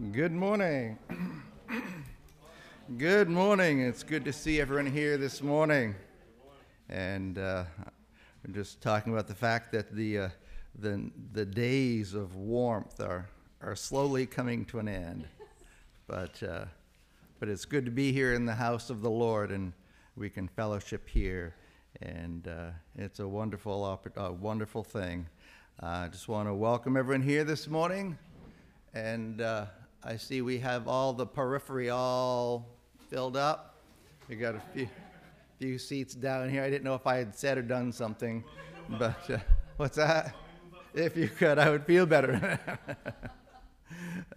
Good morning. good morning. It's good to see everyone here this morning. And uh, we're just talking about the fact that the, uh, the, the days of warmth are, are slowly coming to an end. But, uh, but it's good to be here in the house of the Lord and we can fellowship here. And uh, it's a wonderful, a wonderful thing. I just want to welcome everyone here this morning. And uh, I see we have all the periphery all filled up. We got a few, few seats down here. I didn't know if I had said or done something, but uh, what's that? If you could, I would feel better.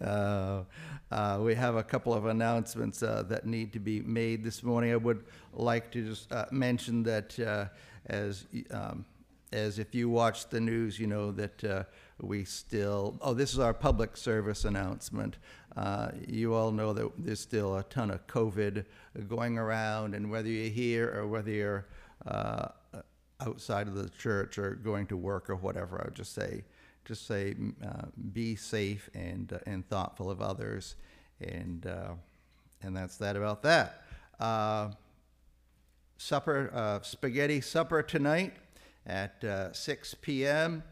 uh, uh, we have a couple of announcements uh, that need to be made this morning. I would like to just uh, mention that uh, as um, as if you watch the news, you know that we still, oh, this is our public service announcement. Uh, you all know that there's still a ton of COVID going around, and whether you're here or whether you're uh, outside of the church or going to work or whatever, I would just say, just say, uh, be safe and uh, and thoughtful of others, and uh, and that's that about that. Uh, supper, spaghetti supper tonight at uh, 6 p.m.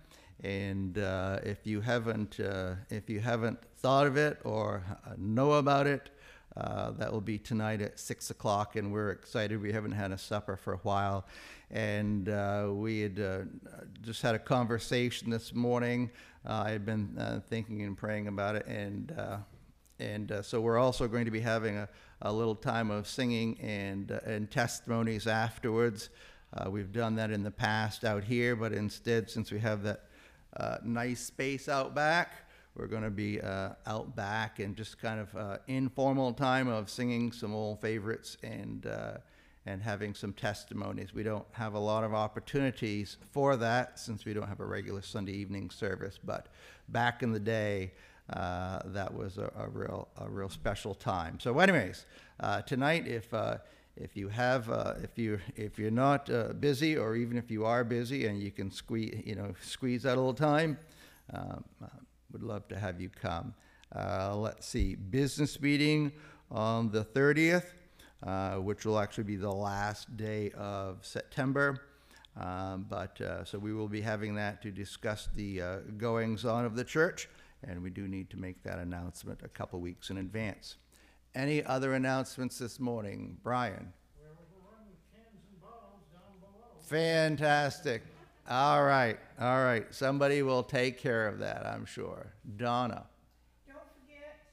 And uh, if you haven't uh, if you haven't thought of it or uh, know about it, uh, that will be tonight at six o'clock, and we're excited. We haven't had a supper for a while, and uh, we had uh, just had a conversation this morning. I had been thinking and praying about it, and and uh, so we're also going to be having a, a little time of singing and, uh, and testimonies afterwards. Uh, we've done that in the past out here, but instead, since we have that uh, nice space out back, we're going to be uh, out back and just kind of uh, informal time of singing some old favorites and and having some testimonies. We don't have a lot of opportunities for that since we don't have a regular Sunday evening service, but back in the day, uh, that was a, a, real a real special time. So, anyways, uh, tonight, if uh, if you have uh, if you if you're not uh, busy, or even if you are busy and you can squeeze you know squeeze out a little time, um, would love to have you come. let's see, business meeting on the 30th, which will actually be the last day of September. Um, but so we will be having that to discuss the goings on of the church and we do need to make that announcement a couple weeks in advance. Any other announcements this morning? Brian? Fantastic. All right, all right. Somebody will take care of that, I'm sure. Donna? Don't forget,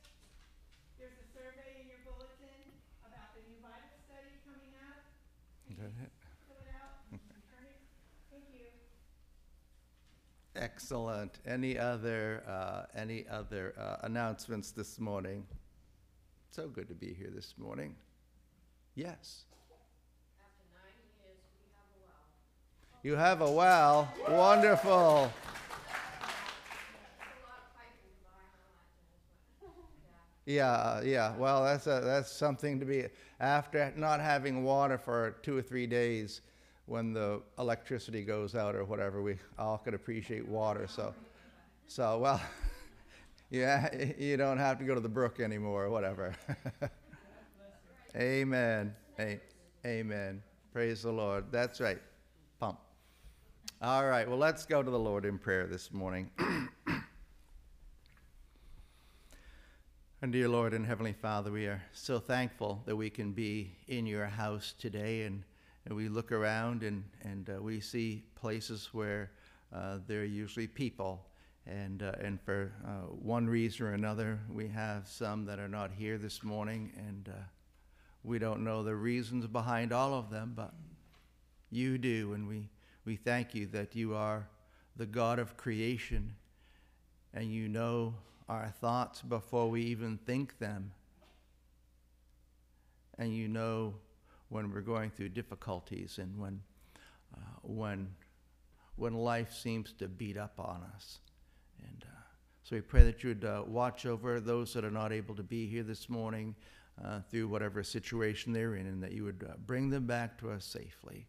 there's a survey in your bulletin about the new Bible study coming up. Fill it out, return it. Thank you. Excellent. Any other, uh, any other uh, announcements this morning? So good to be here this morning. Yes. You have a well. Wonderful. Yeah, yeah. Well, that's a, that's something to be after not having water for two or three days. When the electricity goes out or whatever, we all could appreciate water. So, so well, yeah, you don't have to go to the brook anymore or whatever. Amen. Amen. Praise the Lord. That's right. Pump. All right. Well, let's go to the Lord in prayer this morning. And dear Lord and Heavenly Father, we are so thankful that we can be in your house today and, and we look around and, and uh, we see places where uh, there are usually people. And, uh, and for uh, one reason or another, we have some that are not here this morning and uh, we don't know the reasons behind all of them, but you do. And we, we thank you that you are the God of creation and you know our thoughts before we even think them. And you know when we're going through difficulties and when, uh, when, when life seems to beat up on us. And uh, so we pray that you would uh, watch over those that are not able to be here this morning uh, through whatever situation they're in, and that you would uh, bring them back to us safely.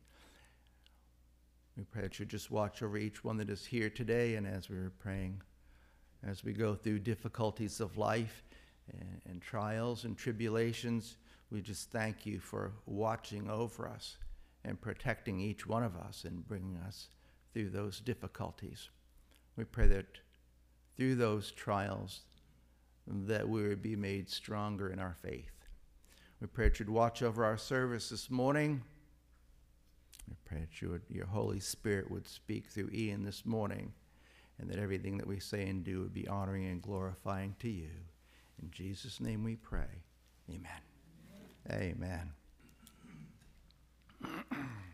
We pray that you just watch over each one that is here today, and as we are praying, as we go through difficulties of life, and, and trials and tribulations. We just thank you for watching over us and protecting each one of us and bringing us through those difficulties. We pray that through those trials that we would be made stronger in our faith. We pray that you'd watch over our service this morning. We pray that you would, your Holy Spirit would speak through Ian this morning and that everything that we say and do would be honoring and glorifying to you. In Jesus' name we pray. Amen. Amen.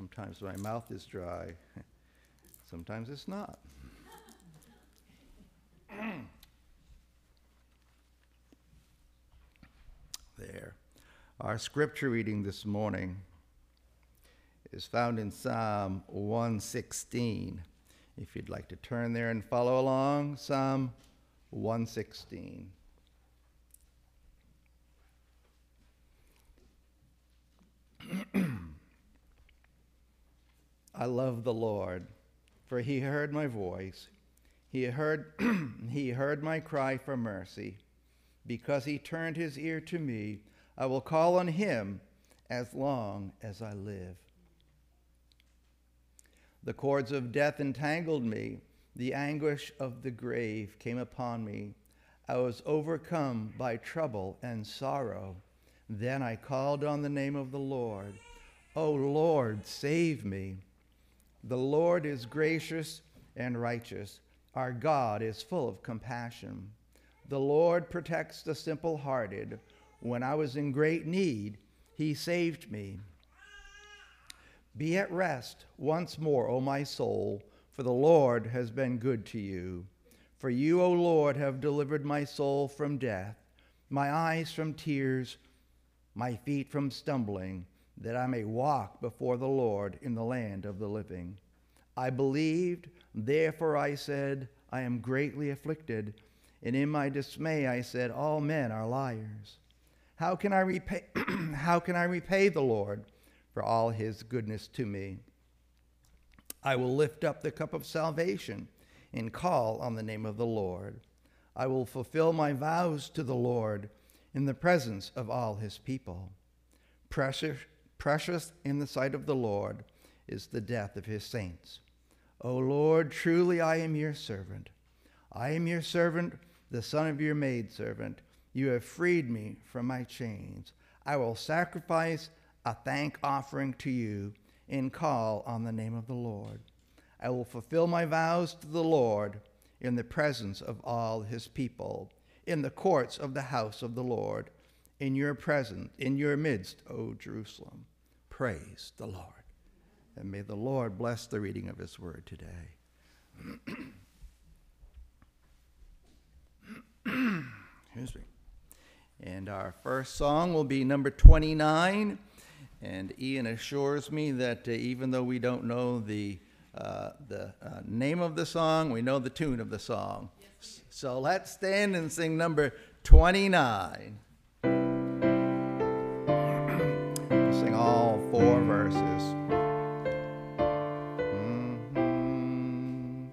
Sometimes my mouth is dry, sometimes it's not. there. Our scripture reading this morning is found in Psalm 116. If you'd like to turn there and follow along, Psalm 116. I love the Lord, for he heard my voice. He heard, he heard my cry for mercy. Because he turned his ear to me, I will call on him as long as I live. The cords of death entangled me. The anguish of the grave came upon me. I was overcome by trouble and sorrow. Then I called on the name of the Lord. O oh Lord, save me. The Lord is gracious and righteous. Our God is full of compassion. The Lord protects the simple hearted. When I was in great need, he saved me. Be at rest once more, O my soul, for the Lord has been good to you. For you, O Lord, have delivered my soul from death, my eyes from tears, my feet from stumbling, that I may walk before the Lord in the land of the living. I believed, therefore I said, I am greatly afflicted. And in my dismay I said, All men are liars. How can I repay, how can I repay the Lord? for all his goodness to me. I will lift up the cup of salvation and call on the name of the Lord. I will fulfill my vows to the Lord in the presence of all his people. Precious, precious in the sight of the Lord is the death of his saints. O Lord, truly I am your servant. I am your servant, the son of your maidservant. You have freed me from my chains. I will sacrifice a thank offering to you and call on the name of the Lord. I will fulfill my vows to the Lord in the presence of all his people, in the courts of the house of the Lord, in your presence, in your midst, O Jerusalem. Praise the Lord. And may the Lord bless the reading of his word today. Excuse me. And our first song will be number 29. And Ian assures me that uh, even though we don't know the, uh, the uh, name of the song, we know the tune of the song. Yes, so let's stand and sing number 29. Verses. Mm-hmm.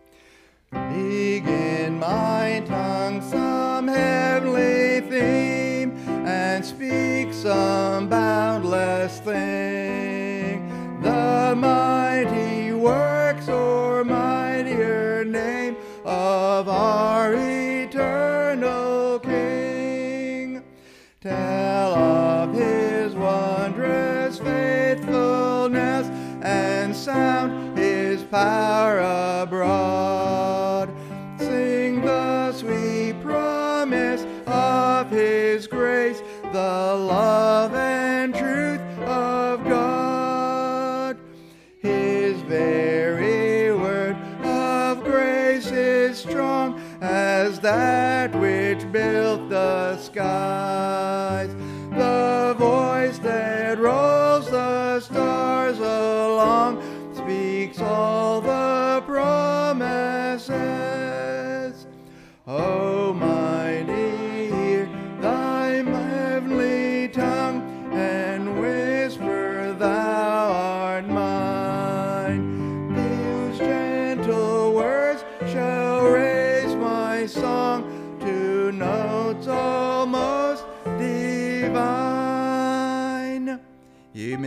Begin my tongue some heavenly theme and speak some boundless thing. The mighty works power abroad. Sing the sweet promise of his grace, the love and truth of God. His very word of grace is strong as that which built the skies.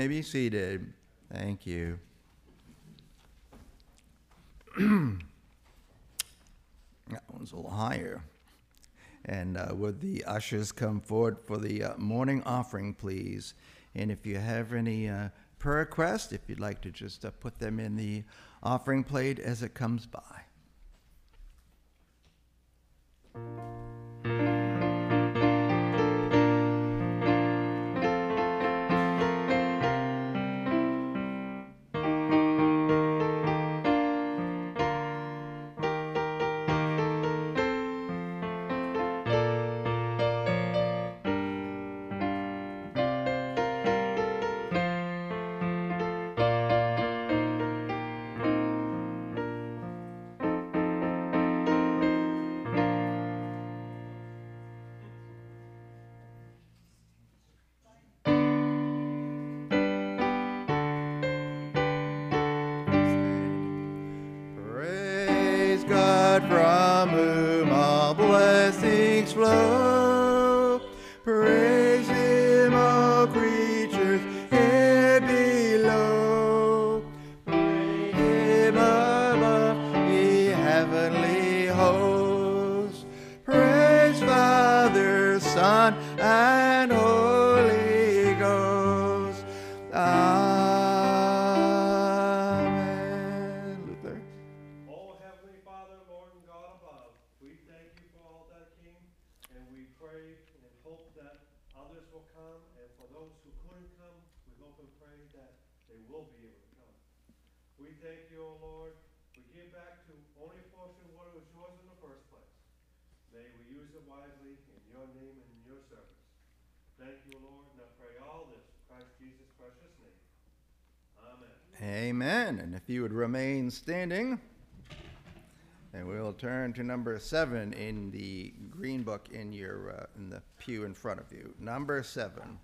May be seated. Thank you. that one's a little higher. And uh, would the ushers come forward for the uh, morning offering, please? And if you have any uh, prayer requests, if you'd like to just uh, put them in the offering plate as it comes by. God from whom all blessings flow. You would remain standing, and we'll turn to number seven in the green book in your uh, in the pew in front of you. Number seven.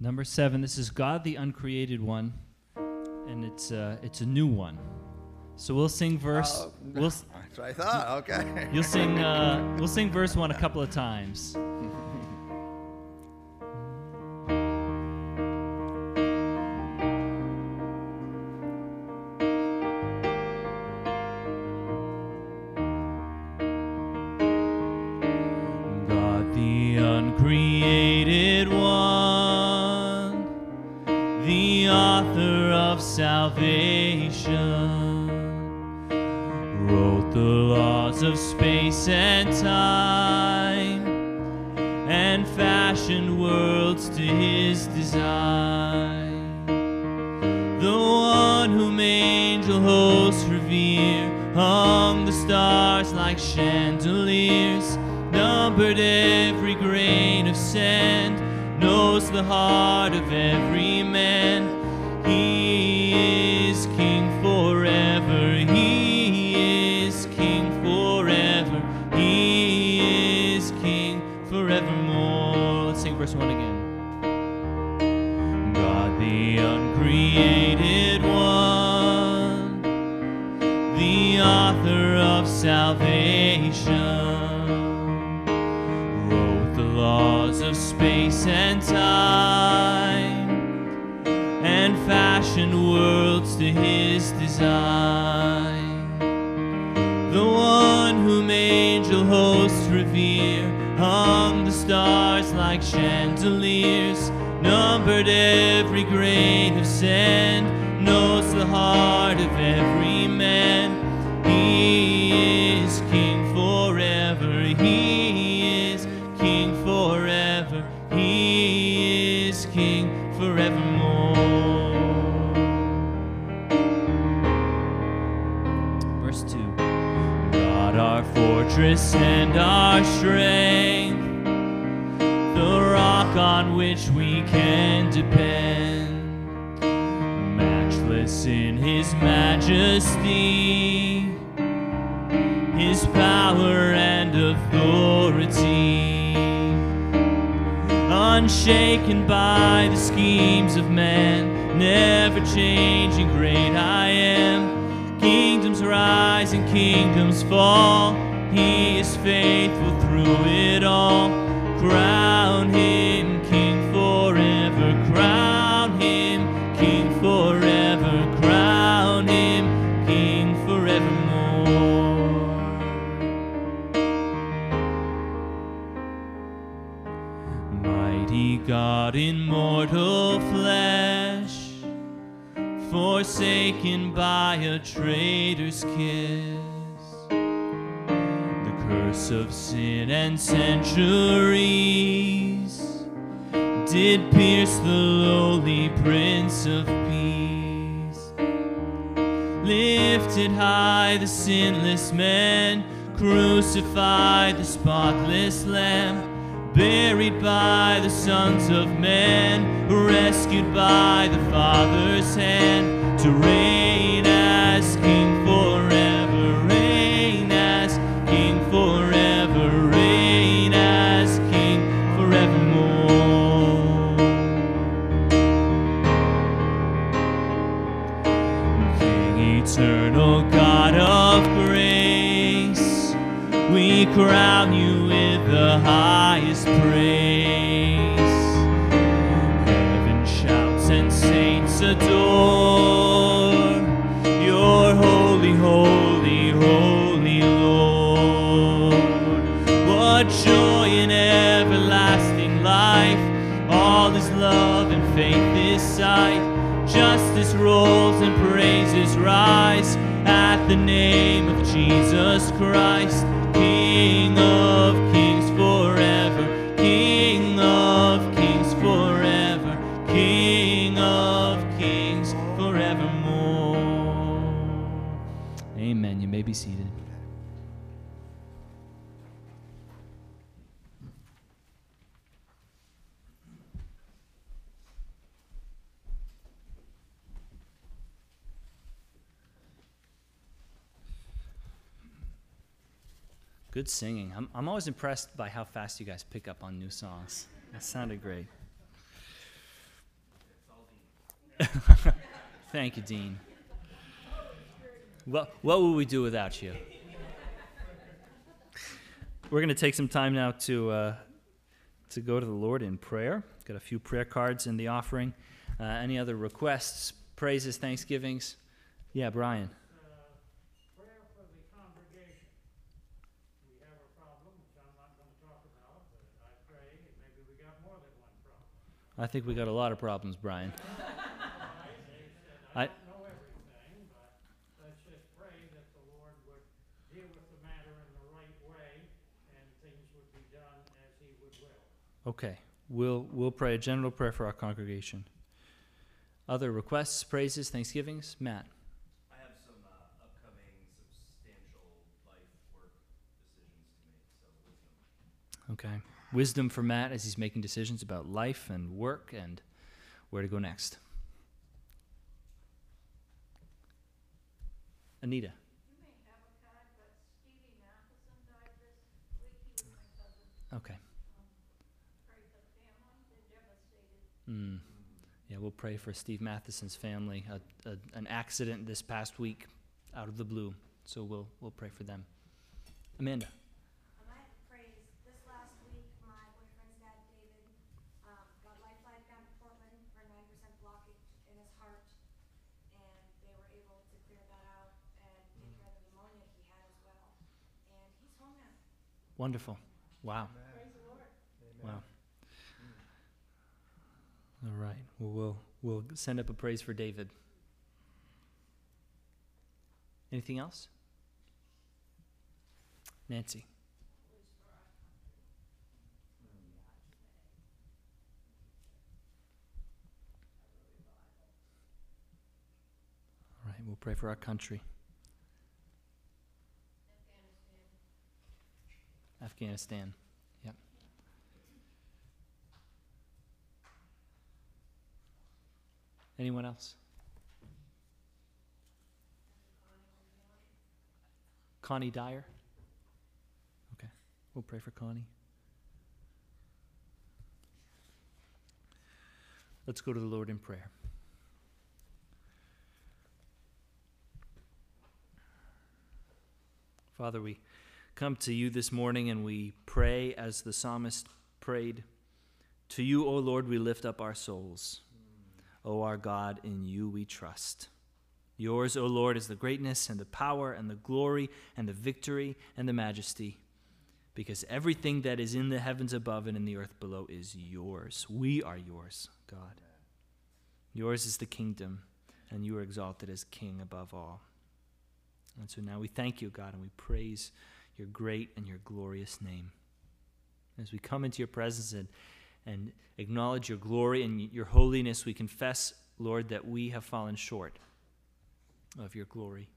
Number seven, this is God the Uncreated One, and it's uh, it's a new one. So we'll sing verse. Oh, we'll That's what I thought. Okay. you'll sing uh, we'll sing verse one a couple of times. Grain of sand, knows the heart of every man. He design. The one whom angel hosts revere hung the stars like chandeliers, numbered every grain of sand, fortress and our strength, the rock on which we can depend, matchless in his majesty, his power and authority, unshaken by the schemes of man, never changing, great I am. Kingdoms rise and kingdoms fall. He is faithful through it all. Crown him king forever. Crown him king forever. Crown him king forevermore. Mighty God in mortal flesh, forsaken by a traitor's kiss. Curse of sin and centuries did pierce the lowly Prince of Peace. Lifted high the sinless man, crucified the spotless lamb, buried by the sons of men, rescued by the Father's hand, to reign highest praise. Heaven shouts and saints adore your holy, holy, holy Lord. What joy in everlasting life! All is love and faith is sight. Justice rolls and praises rise at the name of Jesus Christ, be seated. Good singing. I'm, I'm always impressed by how fast you guys pick up on new songs. That sounded great. Thank you, Dean. Well, what would we do without you? We're going to take some time now to, uh, to go to the Lord in prayer. Got a few prayer cards in the offering. Uh, any other requests, praises, thanksgivings? Yeah, Brian. prayer for the congregation. We have a problem, which I'm not gonna talk about, but I pray, and maybe we got more than one problem. I think we got a lot of problems, Brian. I, I don't know everything, but let's just pray that the Lord would deal with the matter in the right way, and things would be done as He would will. Okay, we'll we'll pray a general prayer for our congregation. Other requests, praises, thanksgivings, Matt. I have some uh, upcoming substantial life work decisions to make, so wisdom. Okay, wisdom for Matt as he's making decisions about life and work and where to go next. Anita. You may have a card, but Stevie Matheson died this week. He was my cousin. Okay. Pray for the family. They're devastated. Mm. Yeah, we'll pray for Steve Matheson's family. A, a, an accident this past week, out of the blue. So we'll we'll pray for them. Amanda. Um, I have to praise, this last week, my boyfriend's dad, David, um, got LifeFlight down to Portland for nine percent blockage in his heart. And they were able to clear that out and take care of the pneumonia he had as well. And he's home now. Wonderful. Wow. All right. Well, we'll we'll send up a praise for David. Anything else? Nancy. All right. We'll pray for our country. Afghanistan. Anyone else? Connie Dyer? Okay. We'll pray for Connie. Let's go to the Lord in prayer. Father, we come to you this morning and we pray as the psalmist prayed. To you, O Lord, we lift up our souls. O our God, in you we trust. Yours, O Lord, is the greatness and the power and the glory and the victory and the majesty, because everything that is in the heavens above and in the earth below is yours. We are yours, God. Yours is the kingdom, and you are exalted as King above all. And so now we thank you, God, and we praise your great and your glorious name. As we come into your presence and, and acknowledge your glory and your holiness, we confess, Lord, that we have fallen short of your glory.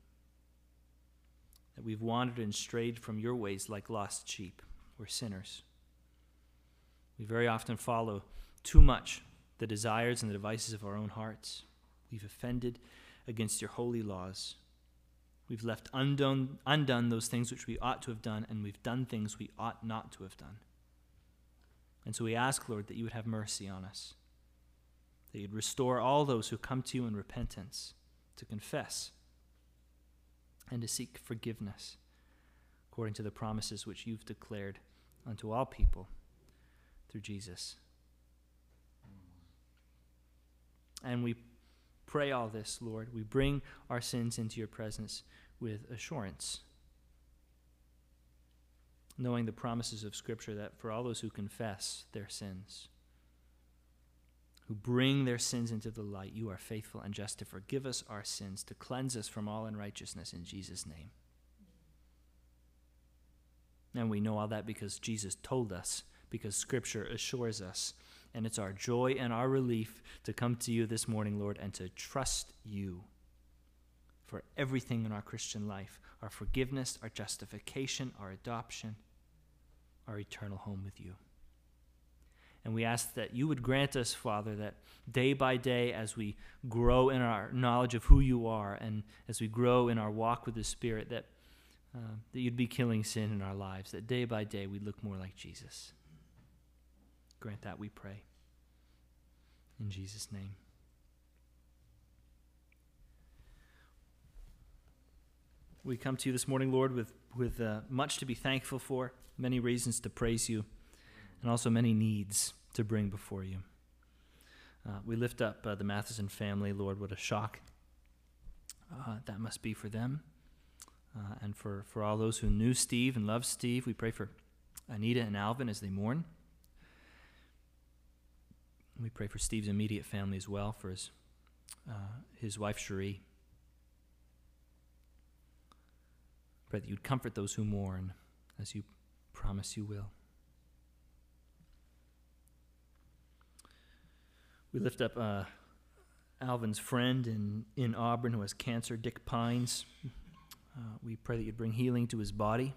That we've wandered and strayed from your ways like lost sheep. We're sinners. We very often follow too much the desires and the devices of our own hearts. We've offended against your holy laws. We've left undone, undone those things which we ought to have done, and we've done things we ought not to have done. And so we ask, Lord, that you would have mercy on us, that you'd restore all those who come to you in repentance to confess and to seek forgiveness according to the promises which you've declared unto all people through Jesus. And we pray all this, Lord. We bring our sins into your presence with assurance, knowing the promises of Scripture that for all those who confess their sins, who bring their sins into the light, you are faithful and just to forgive us our sins, to cleanse us from all unrighteousness in Jesus' name. And we know all that because Jesus told us, because Scripture assures us. And it's our joy and our relief to come to you this morning, Lord, and to trust you for everything in our Christian life our forgiveness, our justification, our adoption, our eternal home with you. And we ask that you would grant us, Father, that day by day, as we grow in our knowledge of who you are and as we grow in our walk with the Spirit, that, uh, that you'd be killing sin in our lives, that day by day we look more like Jesus. Grant that, we pray. In Jesus' name. We come to you this morning, Lord, with, with uh, much to be thankful for, many reasons to praise you, and also many needs to bring before you. Uh, we lift up uh, the Matheson family, Lord. What a shock uh, that must be for them. Uh, and for, for all those who knew Steve and loved Steve, we pray for Anita and Alvin as they mourn. We pray for Steve's immediate family as well, for his, uh, his wife Cherie. Pray that you'd comfort those who mourn as you promise you will. We lift up uh, Alvin's friend in, in Auburn who has cancer, Dick Pines. Uh, we pray that you'd bring healing to his body.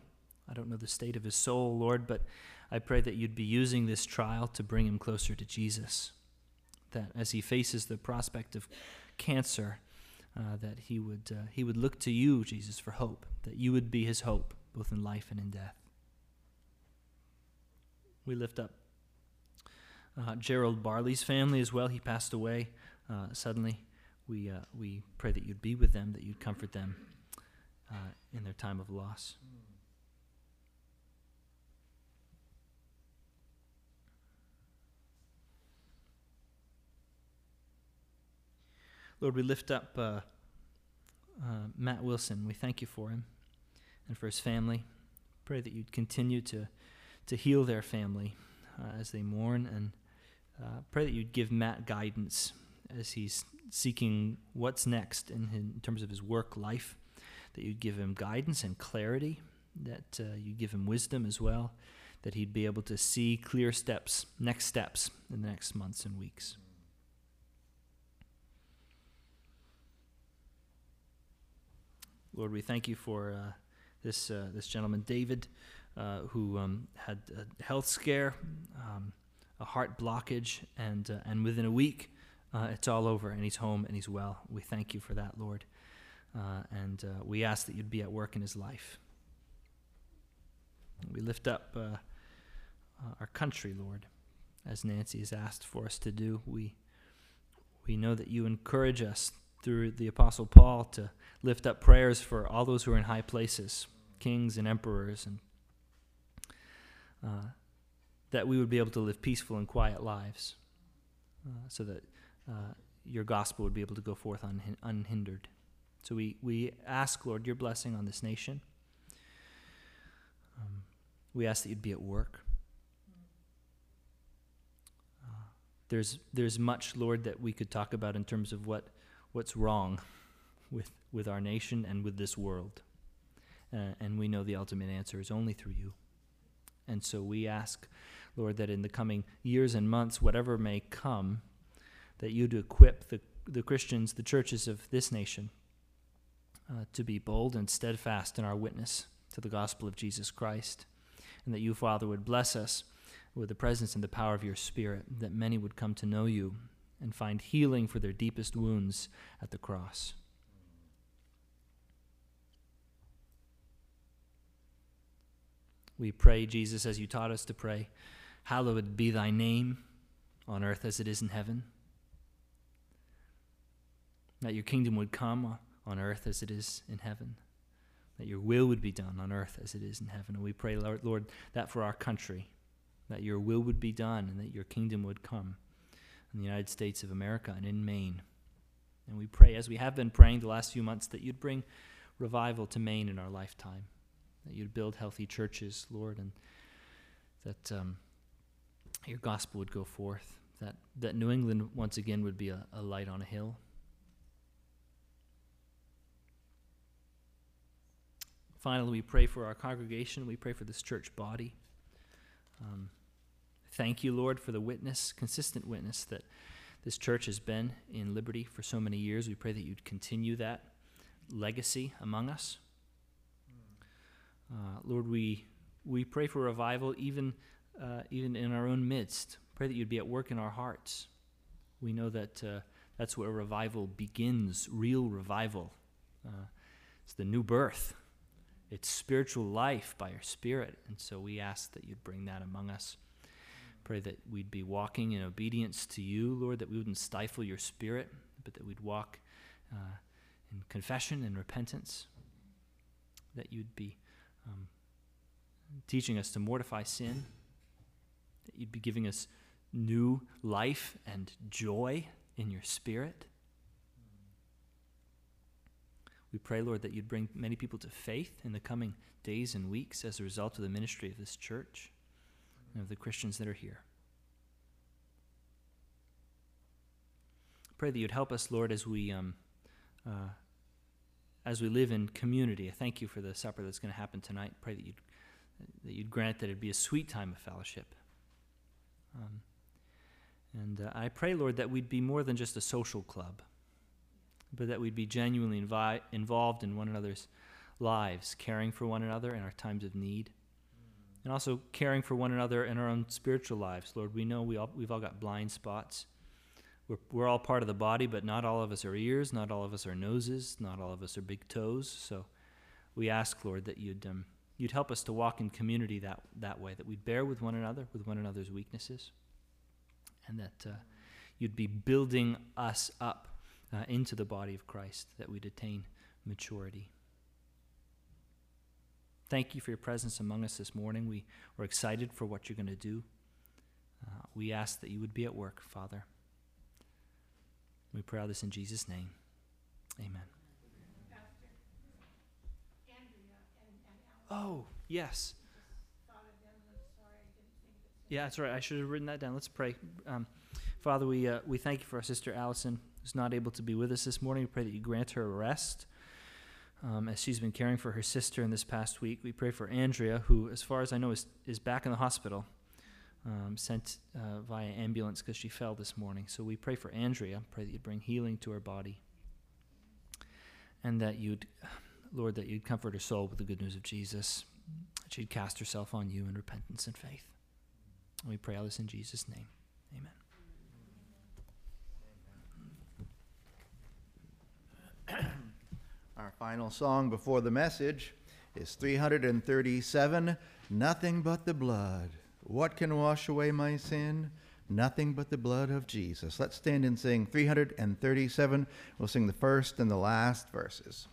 I don't know the state of his soul, Lord, but I pray that you'd be using this trial to bring him closer to Jesus. That as he faces the prospect of cancer, uh, that he would, uh, he would look to you, Jesus, for hope, that you would be his hope, both in life and in death. We lift up uh, Gerald Barley's family as well. He passed away uh, suddenly. We, uh, we pray that you'd be with them, that you'd comfort them uh, in their time of loss. Lord, we lift up uh, uh, Matt Wilson. We thank you for him and for his family. Pray that you'd continue to, to heal their family uh, as they mourn, and uh, pray that you'd give Matt guidance as he's seeking what's next in, in terms of his work life. That you'd give him guidance and clarity, that uh, you'd give him wisdom as well, that he'd be able to see clear steps, next steps in the next months and weeks. Lord, we thank you for uh, this uh, this gentleman, David, uh, who um, had a health scare, um, a heart blockage, and uh, and within a week, uh, it's all over, and he's home and he's well. We thank you for that, Lord, uh, and we ask that you'd be at work in his life. We lift up our country, Lord, as Nancy has asked for us to do. We we know that you encourage us through the Apostle Paul to lift up prayers for all those who are in high places, kings and emperors and uh, that we would be able to live peaceful and quiet lives, uh, so that uh, your gospel would be able to go forth unhin- unhindered. So we, we ask, Lord, your blessing on this nation. Um, we ask that you'd be at work. Uh, there's, there's much, Lord, that we could talk about in terms of what, what's wrong with, with our nation and with this world. Uh, and we know the ultimate answer is only through you. And so we ask, Lord, that in the coming years and months, whatever may come, that you'd equip the, the Christians, the churches of this nation, uh, to be bold and steadfast in our witness to the gospel of Jesus Christ. And that you, Father, would bless us with the presence and the power of your Spirit, that many would come to know you and find healing for their deepest wounds at the cross. We pray, Jesus, as you taught us to pray, hallowed be thy name on earth as it is in heaven. That your kingdom would come on earth as it is in heaven. That your will would be done on earth as it is in heaven. And we pray, Lord, Lord, that for our country, that your will would be done and that your kingdom would come in the United States of America and in Maine. And we pray, as we have been praying the last few months, that you'd bring revival to Maine in our lifetime that you'd build healthy churches, Lord, and that um, your gospel would go forth, that, that New England once again would be a, a light on a hill. Finally, we pray for our congregation. We pray for this church body. Um, thank you, Lord, for the witness, consistent witness that this church has been in Liberty for so many years. We pray that you'd continue that legacy among us. Uh, Lord, we, we pray for revival even, uh, even in our own midst. Pray that you'd be at work in our hearts. We know that uh, that's where revival begins, real revival. Uh, it's the new birth, it's spiritual life by your Spirit. And so we ask that you'd bring that among us. Pray that we'd be walking in obedience to you, Lord, that we wouldn't stifle your Spirit, but that we'd walk uh, in confession and repentance, that you'd be um, teaching us to mortify sin, that you'd be giving us new life and joy in your spirit. We pray, Lord, that you'd bring many people to faith in the coming days and weeks as a result of the ministry of this church and of the Christians that are here. Pray that you'd help us, Lord, as we um, uh, as we live in community. I thank you for the supper that's going to happen tonight. Pray that you'd, that you'd grant that it'd be a sweet time of fellowship. Um, and uh, I pray, Lord, that we'd be more than just a social club, but that we'd be genuinely invi- involved in one another's lives, caring for one another in our times of need, and also caring for one another in our own spiritual lives. Lord, we know we all, we've all got blind spots. We're, we're all part of the body, but not all of us are ears, not all of us are noses, not all of us are big toes. So we ask, Lord, that you'd, um, you'd help us to walk in community that, that way, that we'd bear with one another, with one another's weaknesses, and that uh, you'd be building us up uh, into the body of Christ, that we'd attain maturity. Thank you for your presence among us this morning. We, we're excited for what you're going to do. Uh, we ask that you would be at work, Father. We pray all this in Jesus' name. Amen. Oh, yes. Yeah, that's right. I should have written that down. Let's pray. Um, Father, we, uh, we thank you for our sister Allison, who's not able to be with us this morning. We pray that you grant her rest um, as she's been caring for her sister in this past week. We pray for Andrea, who, as far as I know, is, is back in the hospital, um, sent uh, via ambulance because she fell this morning. So we pray for Andrea. Pray that you'd bring healing to her body. And that you'd, Lord, that you'd comfort her soul with the good news of Jesus. That she'd cast herself on you in repentance and faith. And we pray all this in Jesus' name. Amen. Our final song before the message is 337 Nothing But the Blood. What can wash away my sin? Nothing but the blood of Jesus. Let's stand and sing 337. We'll sing the first and the last verses.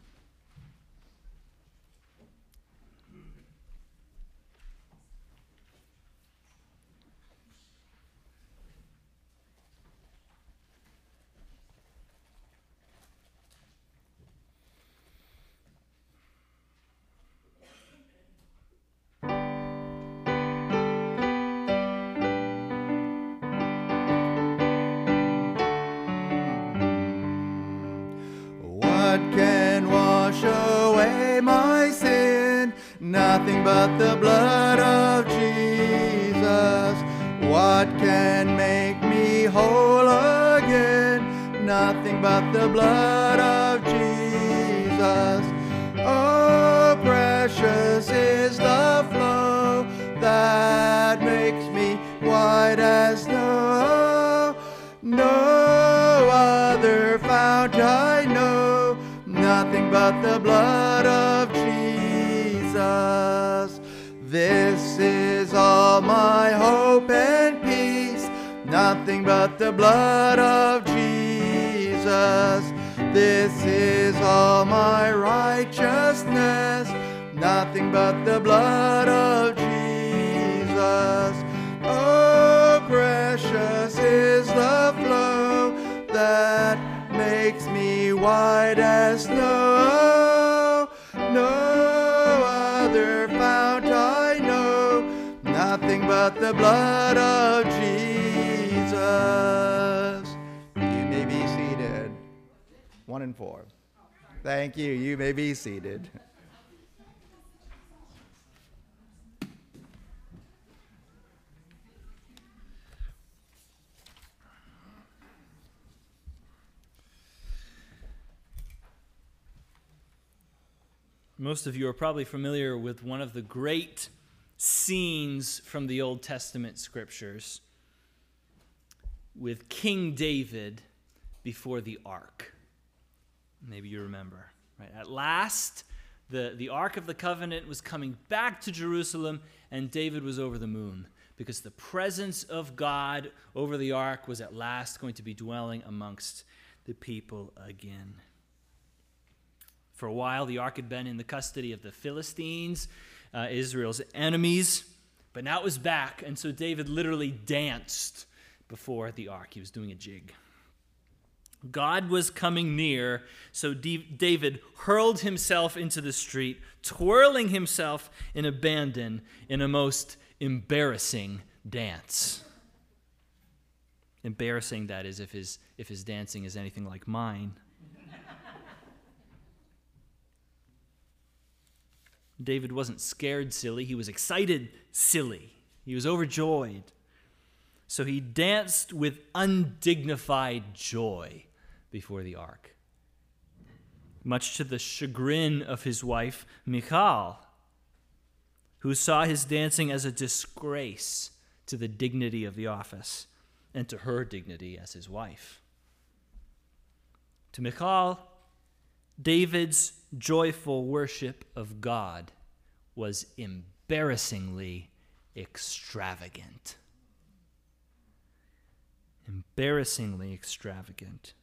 White as snow. No other fount I know, nothing but the blood of Jesus. You may be seated. One and four. Thank you. You may be seated. Most of you are probably familiar with one of the great scenes from the Old Testament scriptures with King David before the ark. Maybe you remember. Right? At last, the, the Ark of the Covenant was coming back to Jerusalem, and David was over the moon because the presence of God over the ark was at last going to be dwelling amongst the people again. For a while, the ark had been in the custody of the Philistines, uh, Israel's enemies, but now it was back, and so David literally danced before the ark. He was doing a jig. God was coming near, so D- David hurled himself into the street, twirling himself in abandon in a most embarrassing dance. Embarrassing, that is, if his, if his dancing is anything like mine. David wasn't scared silly, he was excited silly. He was overjoyed. So he danced with undignified joy before the ark, much to the chagrin of his wife, Michal, who saw his dancing as a disgrace to the dignity of the office and to her dignity as his wife. To Michal, David's joyful worship of God was embarrassingly extravagant. Embarrassingly extravagant.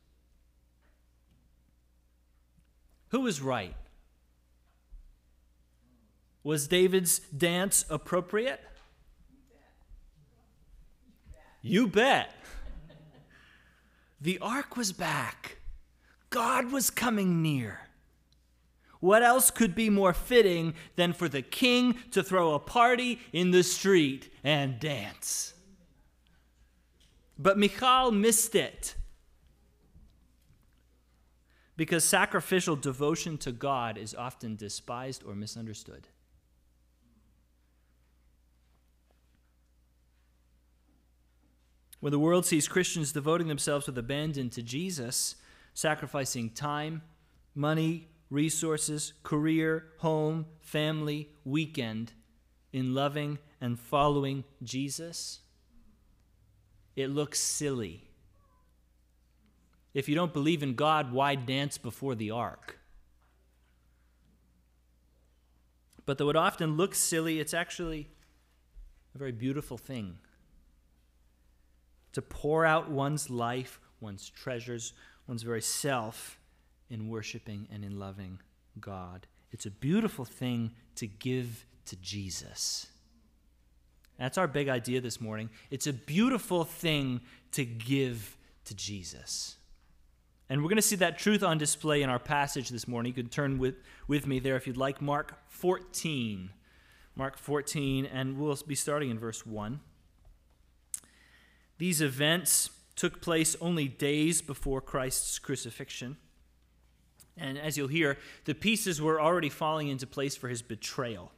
Who was right? Was David's dance appropriate? You bet. The ark was back. God was coming near. What else could be more fitting than for the king to throw a party in the street and dance? But Michal missed it because sacrificial devotion to God is often despised or misunderstood. When the world sees Christians devoting themselves with abandon to Jesus, sacrificing time, money, resources, career, home, family, weekend in loving and following Jesus, it looks silly. If you don't believe in God, why dance before the ark? But though it often looks silly, it's actually a very beautiful thing. To pour out one's life, one's treasures, one's very self in worshiping and in loving God. It's a beautiful thing to give to Jesus. That's our big idea this morning. It's a beautiful thing to give to Jesus. And we're going to see that truth on display in our passage this morning. You can turn with, with me there if you'd like. Mark 14. Mark 14, and we'll be starting in verse 1. These events took place only days before Christ's crucifixion. And as you'll hear, the pieces were already falling into place for his betrayal.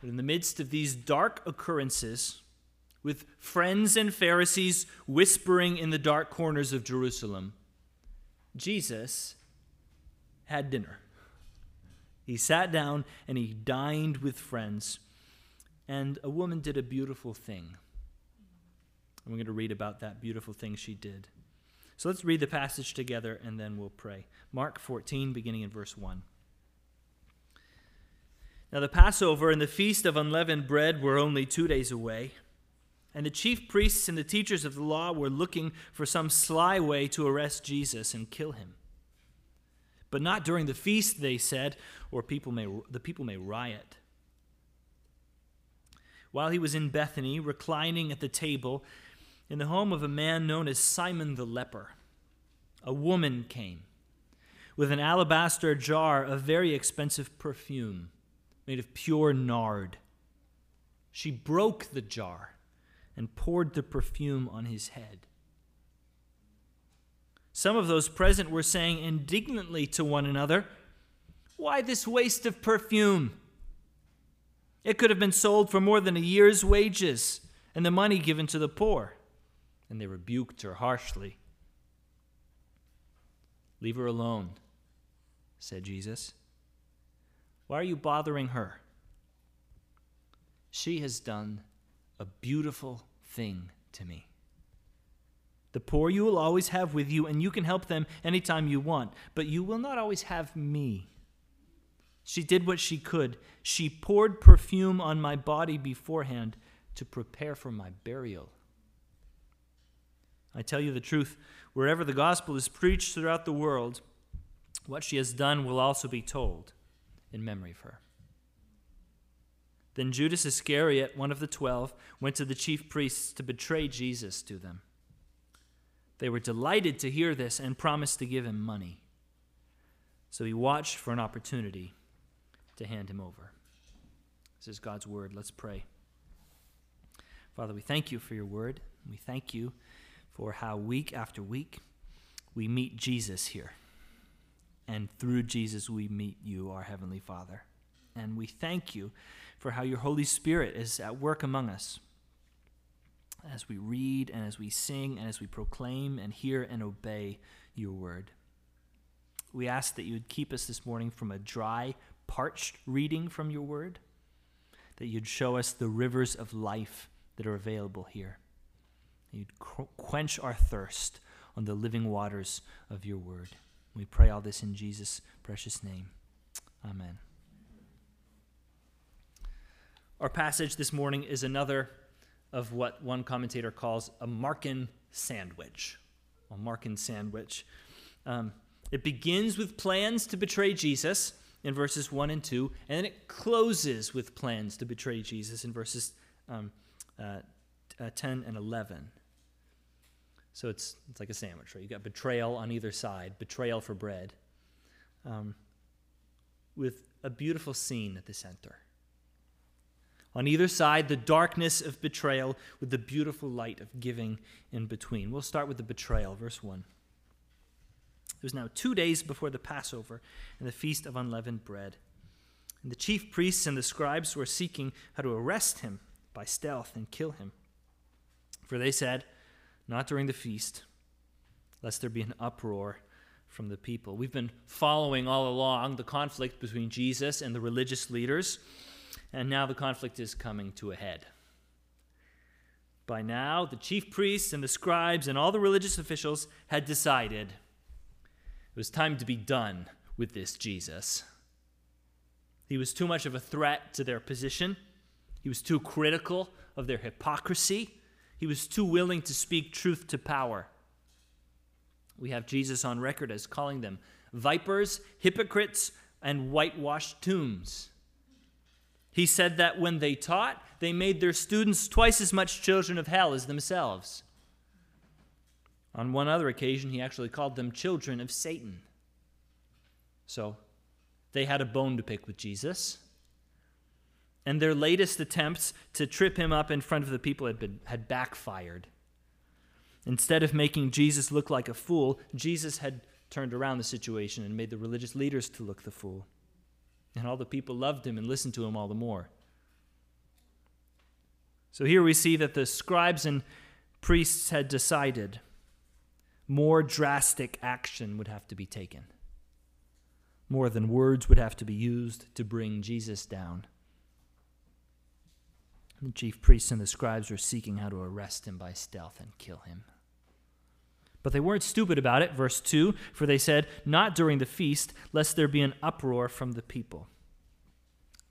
But in the midst of these dark occurrences, with friends and Pharisees whispering in the dark corners of Jerusalem, Jesus had dinner. He sat down and he dined with friends, and a woman did a beautiful thing. And we're going to read about that beautiful thing she did. So let's read the passage together and then we'll pray. Mark 14, beginning in verse 1. Now the Passover and the feast of unleavened bread were only two days away. And the chief priests and the teachers of the law were looking for some sly way to arrest Jesus and kill him. But not during the feast, they said, or people may, the people may riot. While he was in Bethany, reclining at the table in the home of a man known as Simon the leper, a woman came with an alabaster jar of very expensive perfume made of pure nard. She broke the jar and poured the perfume on his head. Some of those present were saying indignantly to one another, Why this waste of perfume? It could have been sold for more than a year's wages and the money given to the poor. And they rebuked her harshly. Leave her alone, said Jesus. Why are you bothering her? She has done a beautiful thing to me. The poor you will always have with you, and you can help them anytime you want, but you will not always have me. She did what she could. She poured perfume on my body beforehand to prepare for my burial. I tell you the truth, wherever the gospel is preached throughout the world, what she has done will also be told in memory of her. Then Judas Iscariot, one of the twelve, went to the chief priests to betray Jesus to them. They were delighted to hear this and promised to give him money. So he watched for an opportunity to hand him over. This is God's word. Let's pray. Father, we thank you for your word. We thank you for how week after week we meet Jesus here. And through Jesus, we meet you, our Heavenly Father. And we thank you for how your Holy Spirit is at work among us as we read and as we sing and as we proclaim and hear and obey your word. We ask that you would keep us this morning from a dry, parched reading from your word, that you'd show us the rivers of life that are available here. You'd quench our thirst on the living waters of your word. We pray all this in Jesus' precious name. Amen. Our passage this morning is another of what one commentator calls a Markan sandwich. A Markan sandwich. Um, it begins with plans to betray Jesus in verses 1 and 2, and then it closes with plans to betray Jesus in verses um, uh, uh, 10 and 11. So it's, it's like a sandwich, right? You've got betrayal on either side, betrayal for bread, um, with a beautiful scene at the center. On either side, the darkness of betrayal with the beautiful light of giving in between. We'll start with the betrayal, verse 1. It was now two days before the Passover and the feast of unleavened bread. And the chief priests and the scribes were seeking how to arrest him by stealth and kill him. For they said, Not during the feast, lest there be an uproar from the people. We've been following all along the conflict between Jesus and the religious leaders and now the conflict is coming to a head. By now, the chief priests and the scribes and all the religious officials had decided it was time to be done with this Jesus. He was too much of a threat to their position, he was too critical of their hypocrisy, he was too willing to speak truth to power. We have Jesus on record as calling them vipers, hypocrites, and whitewashed tombs. He said that when they taught, they made their students twice as much children of hell as themselves. On one other occasion, he actually called them children of Satan. So, they had a bone to pick with Jesus. And their latest attempts to trip him up in front of the people had, been, had backfired. Instead of making Jesus look like a fool, Jesus had turned around the situation and made the religious leaders to look the fool. And all the people loved him and listened to him all the more. So here we see that the scribes and priests had decided more drastic action would have to be taken. More than words would have to be used to bring Jesus down. The chief priests and the scribes were seeking how to arrest him by stealth and kill him. But they weren't stupid about it, verse 2, for they said, Not during the feast, lest there be an uproar from the people.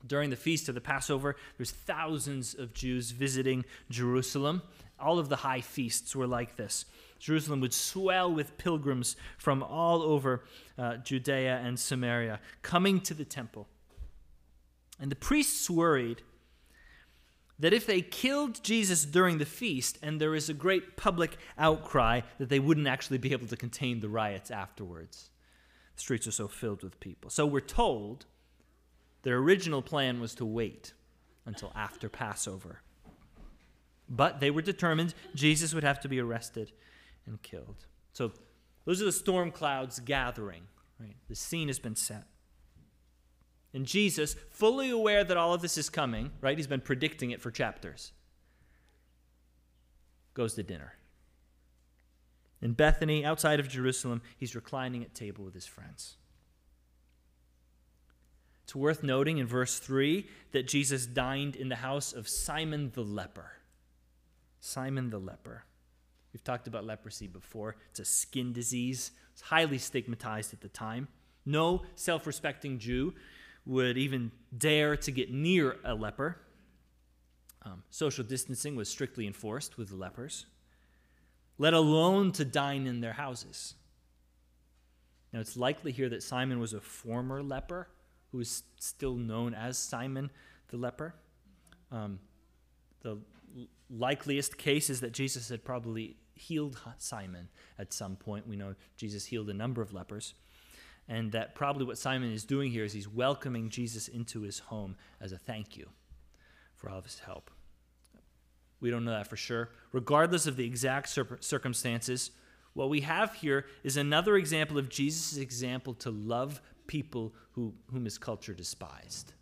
During the feast of the Passover, there's thousands of Jews visiting Jerusalem. All of the high feasts were like this. Jerusalem would swell with pilgrims from all over uh, Judea and Samaria coming to the temple. And the priests worried that if they killed Jesus during the feast and there is a great public outcry, that they wouldn't actually be able to contain the riots afterwards. The streets are so filled with people. So we're told their original plan was to wait until after Passover. But they were determined Jesus would have to be arrested and killed. So those are the storm clouds gathering. Right? The scene has been set. And Jesus, fully aware that all of this is coming, right? He's been predicting it for chapters, goes to dinner. In Bethany, outside of Jerusalem, he's reclining at table with his friends. It's worth noting in verse 3 that Jesus dined in the house of Simon the leper. Simon the leper. We've talked about leprosy before. It's a skin disease, it's highly stigmatized at the time. No self respecting Jew would even dare to get near a leper. Um, social distancing was strictly enforced with the lepers, let alone to dine in their houses. Now, it's likely here that Simon was a former leper who is still known as Simon the leper. Um, the likeliest case is that Jesus had probably healed Simon at some point. We know Jesus healed a number of lepers. And that probably what Simon is doing here is he's welcoming Jesus into his home as a thank you for all of his help. We don't know that for sure. Regardless of the exact circumstances, what we have here is another example of Jesus' example to love people who, whom his culture despised.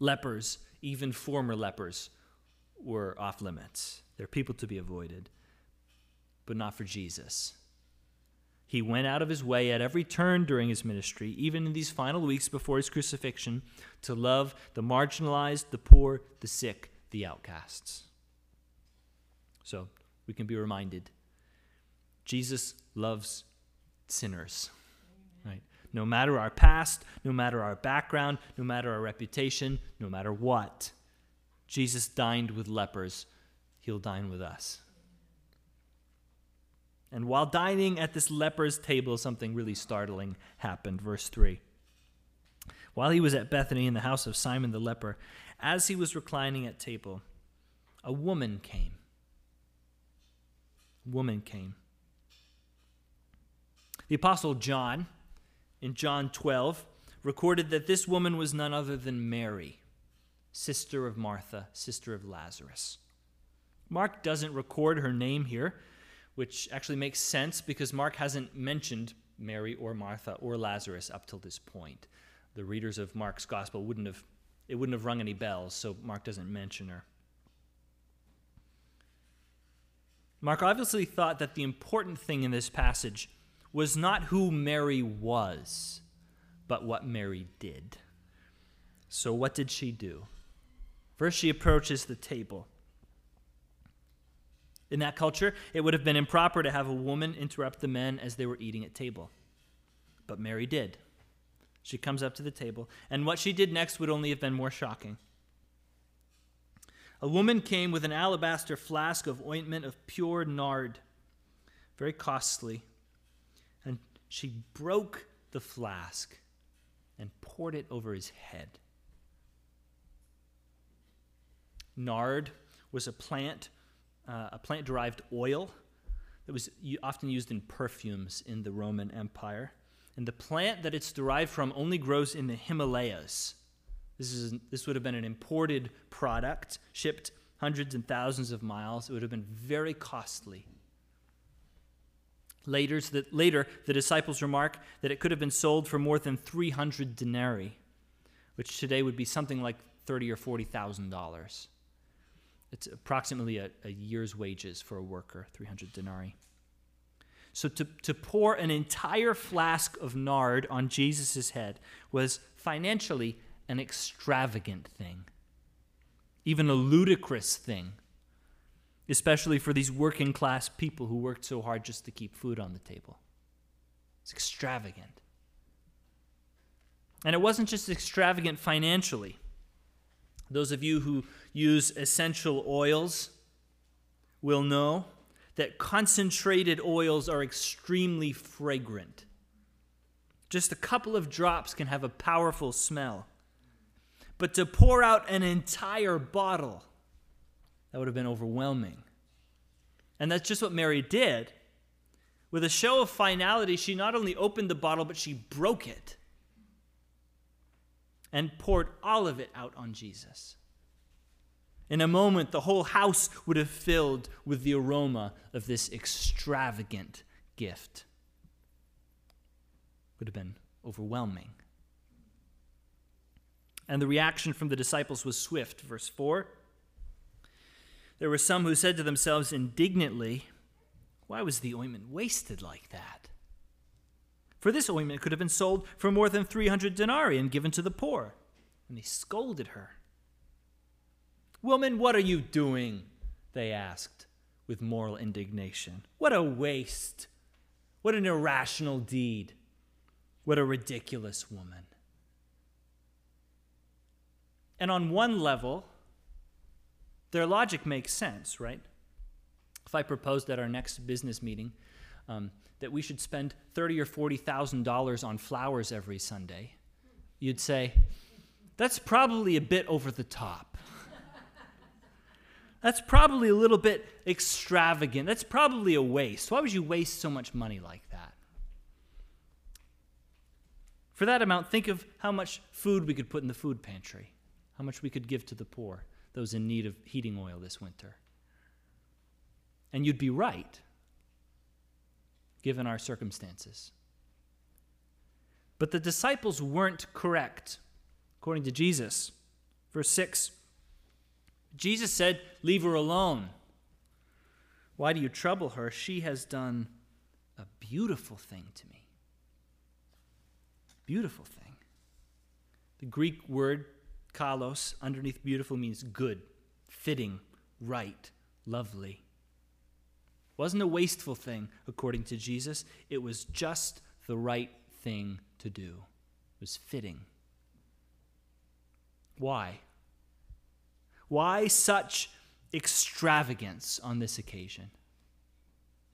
Lepers, even former lepers, were off limits. They're people to be avoided, but not for Jesus. He went out of his way at every turn during his ministry, even in these final weeks before his crucifixion, to love the marginalized, the poor, the sick, the outcasts. So we can be reminded Jesus loves sinners. Right? No matter our past, no matter our background, no matter our reputation, no matter what, Jesus dined with lepers, he'll dine with us. And while dining at this leper's table, something really startling happened. Verse 3. While he was at Bethany in the house of Simon the leper, as he was reclining at table, a woman came. A woman came. The Apostle John, in John 12, recorded that this woman was none other than Mary, sister of Martha, sister of Lazarus. Mark doesn't record her name here, which actually makes sense because Mark hasn't mentioned Mary or Martha or Lazarus up till this point. The readers of Mark's gospel wouldn't have it wouldn't have rung any bells, so Mark doesn't mention her. Mark obviously thought that the important thing in this passage was not who Mary was, but what Mary did. So, what did she do? First, she approaches the table. In that culture, it would have been improper to have a woman interrupt the men as they were eating at table. But Mary did. She comes up to the table, and what she did next would only have been more shocking. A woman came with an alabaster flask of ointment of pure nard, very costly, and she broke the flask and poured it over his head. Nard was a plant uh, a plant derived oil that was often used in perfumes in the Roman Empire. And the plant that it's derived from only grows in the Himalayas. This, is, this would have been an imported product, shipped hundreds and thousands of miles. It would have been very costly. Later, the, later, the disciples remark that it could have been sold for more than 300 denarii, which today would be something like thirty or forty thousand dollars. It's approximately a, a year's wages for a worker, 300 denarii. So to, to pour an entire flask of nard on Jesus' head was financially an extravagant thing, even a ludicrous thing, especially for these working class people who worked so hard just to keep food on the table. It's extravagant. And it wasn't just extravagant financially. Those of you who use essential oils will know that concentrated oils are extremely fragrant. Just a couple of drops can have a powerful smell. But to pour out an entire bottle, that would have been overwhelming. And that's just what Mary did. With a show of finality, she not only opened the bottle, but she broke it and poured all of it out on Jesus. In a moment, the whole house would have filled with the aroma of this extravagant gift. Would have been overwhelming. And the reaction from the disciples was swift. Verse 4 There were some who said to themselves indignantly, Why was the ointment wasted like that? For this ointment could have been sold for more than 300 denarii and given to the poor. And they scolded her. Woman, what are you doing? They asked with moral indignation. What a waste! What an irrational deed! What a ridiculous woman. And on one level, their logic makes sense, right? If I proposed at our next business meeting um, that we should spend thirty or forty thousand dollars on flowers every Sunday, you'd say, that's probably a bit over the top. That's probably a little bit extravagant. That's probably a waste. Why would you waste so much money like that? For that amount, think of how much food we could put in the food pantry, how much we could give to the poor, those in need of heating oil this winter. And you'd be right, given our circumstances. But the disciples weren't correct, according to Jesus. Verse 6 Jesus said, Leave her alone. Why do you trouble her? She has done a beautiful thing to me. Beautiful thing. The Greek word kalos underneath beautiful means good, fitting, right, lovely. Wasn't a wasteful thing, according to Jesus. It was just the right thing to do. It was fitting. Why? Why such extravagance on this occasion?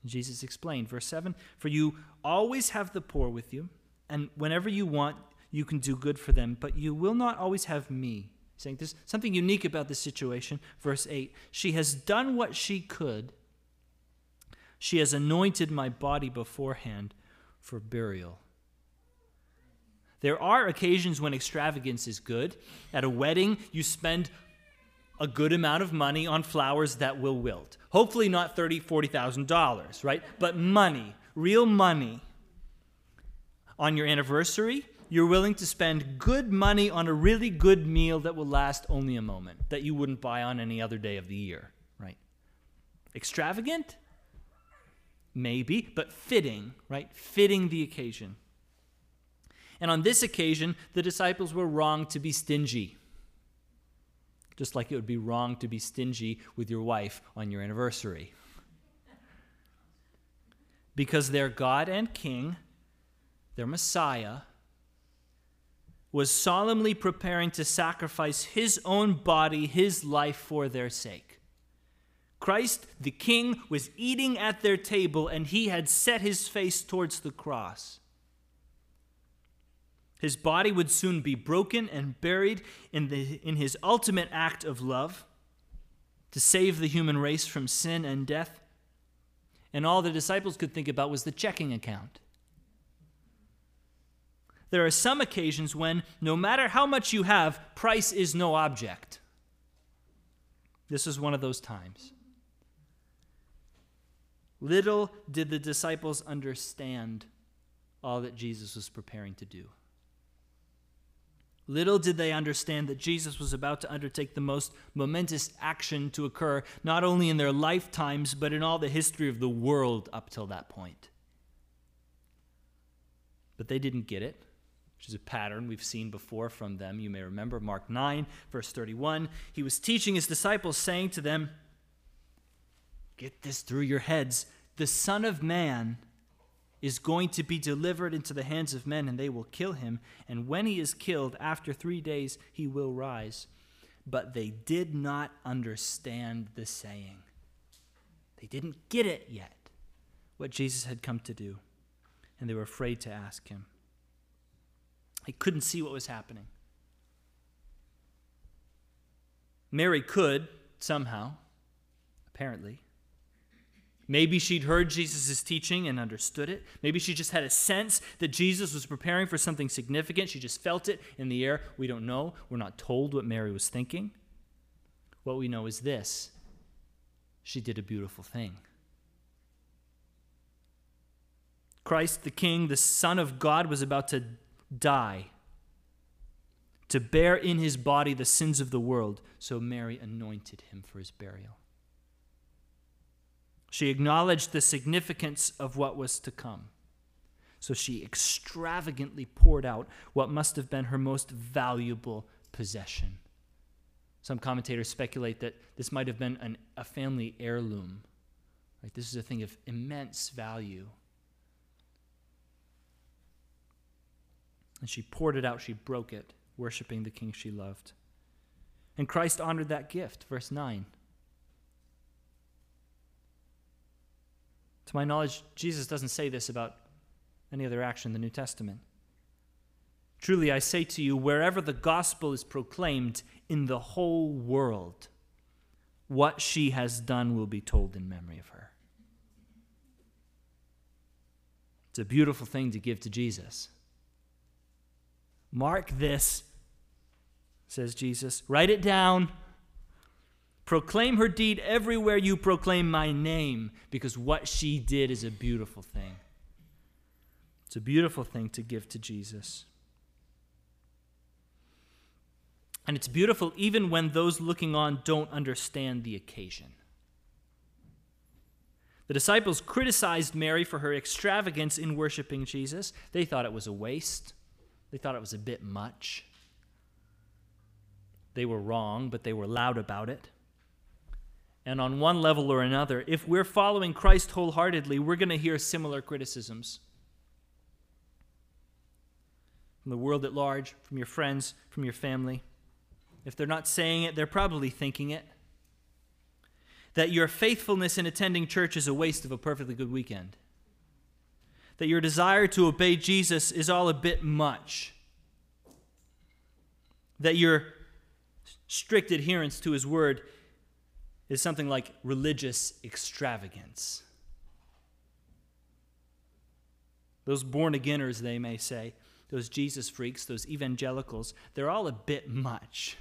Jesus explained, verse 7 For you always have the poor with you, and whenever you want, you can do good for them, but you will not always have me. Saying there's something unique about this situation. Verse 8 She has done what she could, she has anointed my body beforehand for burial. There are occasions when extravagance is good. At a wedding, you spend a good amount of money on flowers that will wilt. Hopefully not thirty, forty thousand dollars, right? But money, real money. On your anniversary, you're willing to spend good money on a really good meal that will last only a moment, that you wouldn't buy on any other day of the year, right? Extravagant? Maybe, but fitting, right? Fitting the occasion. And on this occasion, the disciples were wrong to be stingy just like it would be wrong to be stingy with your wife on your anniversary. Because their God and King, their Messiah, was solemnly preparing to sacrifice his own body, his life for their sake. Christ, the King, was eating at their table and he had set his face towards the cross. His body would soon be broken and buried in, the, in his ultimate act of love to save the human race from sin and death. And all the disciples could think about was the checking account. There are some occasions when, no matter how much you have, price is no object. This is one of those times. Little did the disciples understand all that Jesus was preparing to do. Little did they understand that Jesus was about to undertake the most momentous action to occur, not only in their lifetimes, but in all the history of the world up till that point. But they didn't get it, which is a pattern we've seen before from them. You may remember Mark 9, verse 31. He was teaching his disciples, saying to them, Get this through your heads. The Son of Man is going to be delivered into the hands of men, and they will kill him. And when he is killed, after three days, he will rise. But they did not understand the saying. They didn't get it yet, what Jesus had come to do. And they were afraid to ask him. They couldn't see what was happening. Mary could, somehow, apparently. Maybe she'd heard Jesus' teaching and understood it. Maybe she just had a sense that Jesus was preparing for something significant. She just felt it in the air. We don't know. We're not told what Mary was thinking. What we know is this she did a beautiful thing. Christ, the King, the Son of God, was about to die, to bear in his body the sins of the world. So Mary anointed him for his burial. She acknowledged the significance of what was to come. So she extravagantly poured out what must have been her most valuable possession. Some commentators speculate that this might have been an, a family heirloom. Right? This is a thing of immense value. And she poured it out, she broke it, worshiping the king she loved. And Christ honored that gift, verse 9. To my knowledge, Jesus doesn't say this about any other action in the New Testament. Truly, I say to you, wherever the gospel is proclaimed in the whole world, what she has done will be told in memory of her. It's a beautiful thing to give to Jesus. Mark this, says Jesus. Write it down. Proclaim her deed everywhere you proclaim my name, because what she did is a beautiful thing. It's a beautiful thing to give to Jesus. And it's beautiful even when those looking on don't understand the occasion. The disciples criticized Mary for her extravagance in worshiping Jesus. They thought it was a waste, they thought it was a bit much. They were wrong, but they were loud about it. And on one level or another, if we're following Christ wholeheartedly, we're going to hear similar criticisms from the world at large, from your friends, from your family. If they're not saying it, they're probably thinking it. That your faithfulness in attending church is a waste of a perfectly good weekend. That your desire to obey Jesus is all a bit much. That your strict adherence to his word is something like religious extravagance. Those born againers, they may say, those Jesus freaks, those evangelicals, they're all a bit much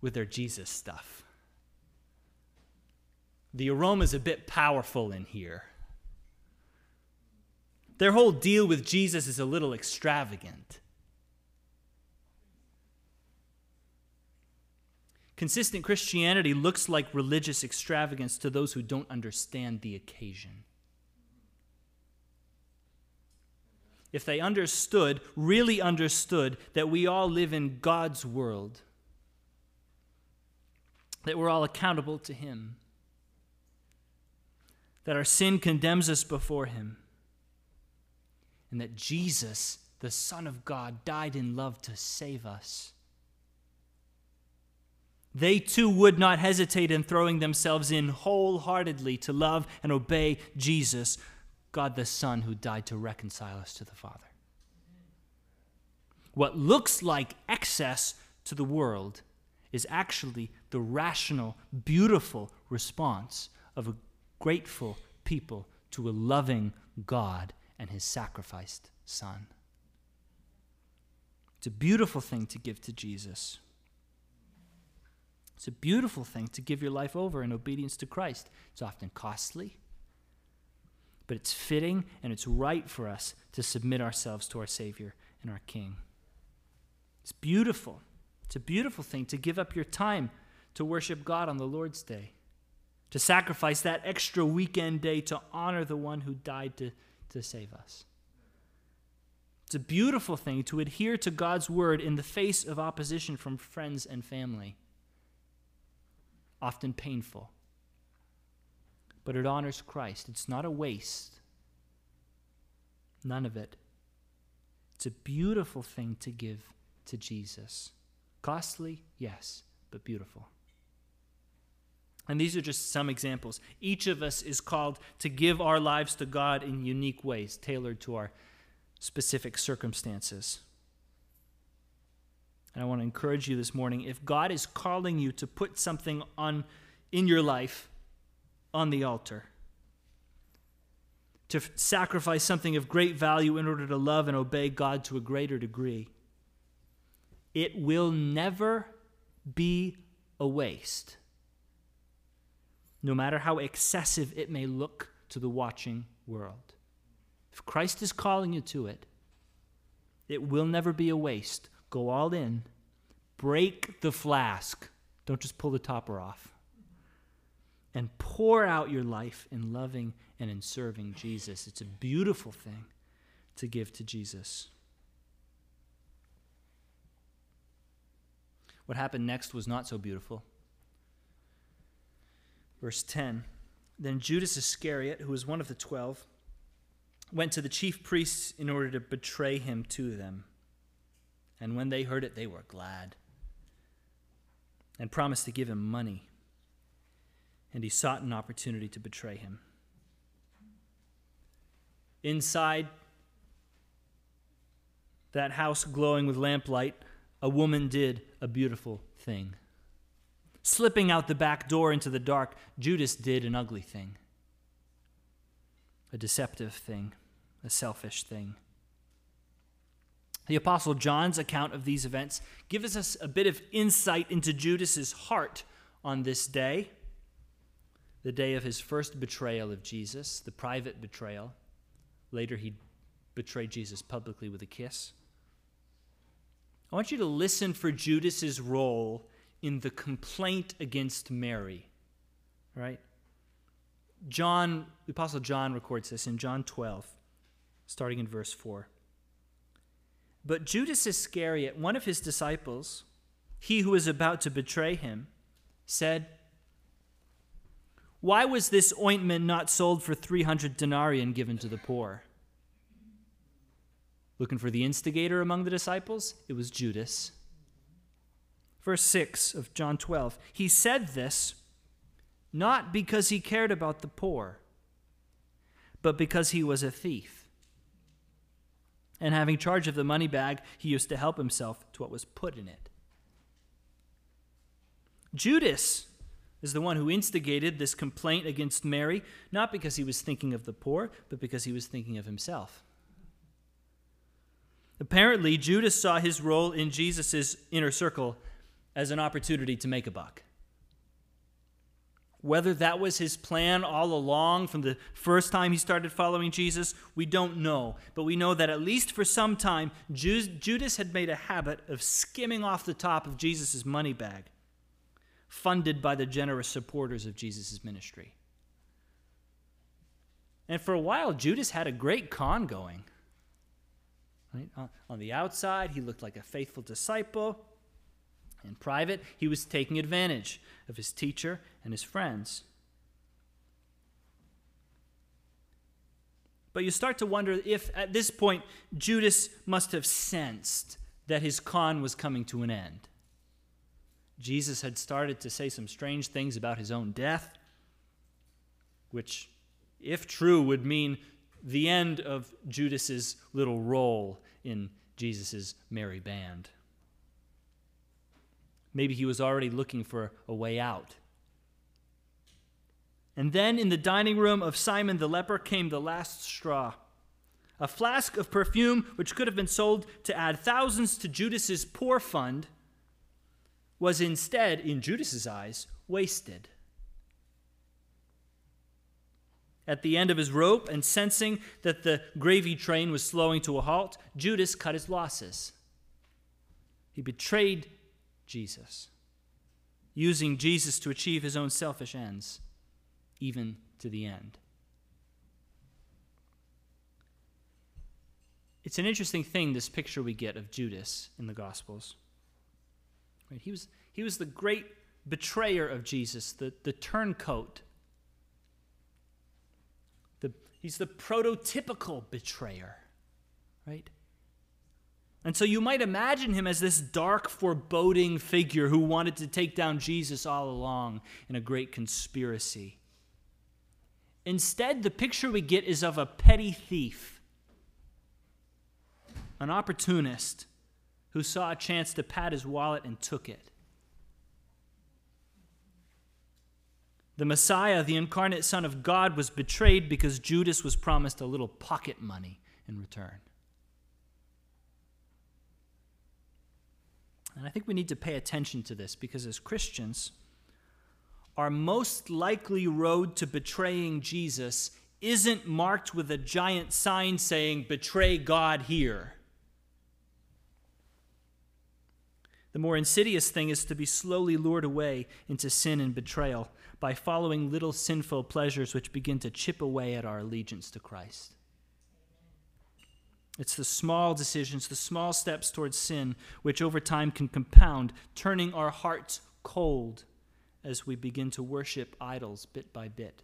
with their Jesus stuff. The aroma's a bit powerful in here. Their whole deal with Jesus is a little extravagant. Consistent Christianity looks like religious extravagance to those who don't understand the occasion. If they understood, really understood, that we all live in God's world, that we're all accountable to Him, that our sin condemns us before Him, and that Jesus, the Son of God, died in love to save us they too would not hesitate in throwing themselves in wholeheartedly to love and obey Jesus, God the Son, who died to reconcile us to the Father. What looks like excess to the world is actually the rational, beautiful response of a grateful people to a loving God and his sacrificed Son. It's a beautiful thing to give to Jesus. It's a beautiful thing to give your life over in obedience to Christ. It's often costly, but it's fitting and it's right for us to submit ourselves to our Savior and our King. It's beautiful. It's a beautiful thing to give up your time to worship God on the Lord's Day, to sacrifice that extra weekend day to honor the one who died to, to save us. It's a beautiful thing to adhere to God's word in the face of opposition from friends and family, often painful. But it honors Christ. It's not a waste. None of it. It's a beautiful thing to give to Jesus. Costly, yes, but beautiful. And these are just some examples. Each of us is called to give our lives to God in unique ways, tailored to our specific circumstances. And I want to encourage you this morning if God is calling you to put something on in your life on the altar, to sacrifice something of great value in order to love and obey God to a greater degree, it will never be a waste, no matter how excessive it may look to the watching world. If Christ is calling you to it, it will never be a waste. Go all in. Break the flask. Don't just pull the topper off. And pour out your life in loving and in serving Jesus. It's a beautiful thing to give to Jesus. What happened next was not so beautiful. Verse 10 Then Judas Iscariot, who was one of the twelve, went to the chief priests in order to betray him to them. And when they heard it, they were glad and promised to give him money. And he sought an opportunity to betray him. Inside that house glowing with lamplight, a woman did a beautiful thing. Slipping out the back door into the dark, Judas did an ugly thing, a deceptive thing, a selfish thing. The Apostle John's account of these events gives us a bit of insight into Judas's heart on this day, the day of his first betrayal of Jesus, the private betrayal. Later, he betrayed Jesus publicly with a kiss. I want you to listen for Judas's role in the complaint against Mary. Right? John, the Apostle John records this in John 12, starting in verse 4. But Judas Iscariot, one of his disciples, he who was about to betray him, said, Why was this ointment not sold for 300 denarii and given to the poor? Looking for the instigator among the disciples? It was Judas. Verse 6 of John 12. He said this not because he cared about the poor, but because he was a thief. And having charge of the money bag, he used to help himself to what was put in it. Judas is the one who instigated this complaint against Mary, not because he was thinking of the poor, but because he was thinking of himself. Apparently, Judas saw his role in Jesus' inner circle as an opportunity to make a buck. Whether that was his plan all along from the first time he started following Jesus, we don't know. But we know that at least for some time, Judas had made a habit of skimming off the top of Jesus' money bag, funded by the generous supporters of Jesus' ministry. And for a while, Judas had a great con going. Right? On the outside, he looked like a faithful disciple. In private, he was taking advantage of his teacher and his friends. But you start to wonder if at this point Judas must have sensed that his con was coming to an end. Jesus had started to say some strange things about his own death, which, if true, would mean the end of Judas's little role in Jesus' merry band. Maybe he was already looking for a way out. And then in the dining room of Simon the leper came the last straw. A flask of perfume which could have been sold to add thousands to Judas's poor fund was instead, in Judas's eyes, wasted. At the end of his rope and sensing that the gravy train was slowing to a halt, Judas cut his losses. He betrayed Jesus, using Jesus to achieve his own selfish ends, even to the end. It's an interesting thing, this picture we get of Judas in the Gospels. Right? He, was, he was the great betrayer of Jesus, the, the turncoat. The, he's the prototypical betrayer, right? And so you might imagine him as this dark, foreboding figure who wanted to take down Jesus all along in a great conspiracy. Instead, the picture we get is of a petty thief, an opportunist who saw a chance to pad his wallet and took it. The Messiah, the incarnate Son of God, was betrayed because Judas was promised a little pocket money in return. And I think we need to pay attention to this because as Christians, our most likely road to betraying Jesus isn't marked with a giant sign saying, Betray God here. The more insidious thing is to be slowly lured away into sin and betrayal by following little sinful pleasures which begin to chip away at our allegiance to Christ. It's the small decisions, the small steps towards sin, which over time can compound, turning our hearts cold as we begin to worship idols bit by bit.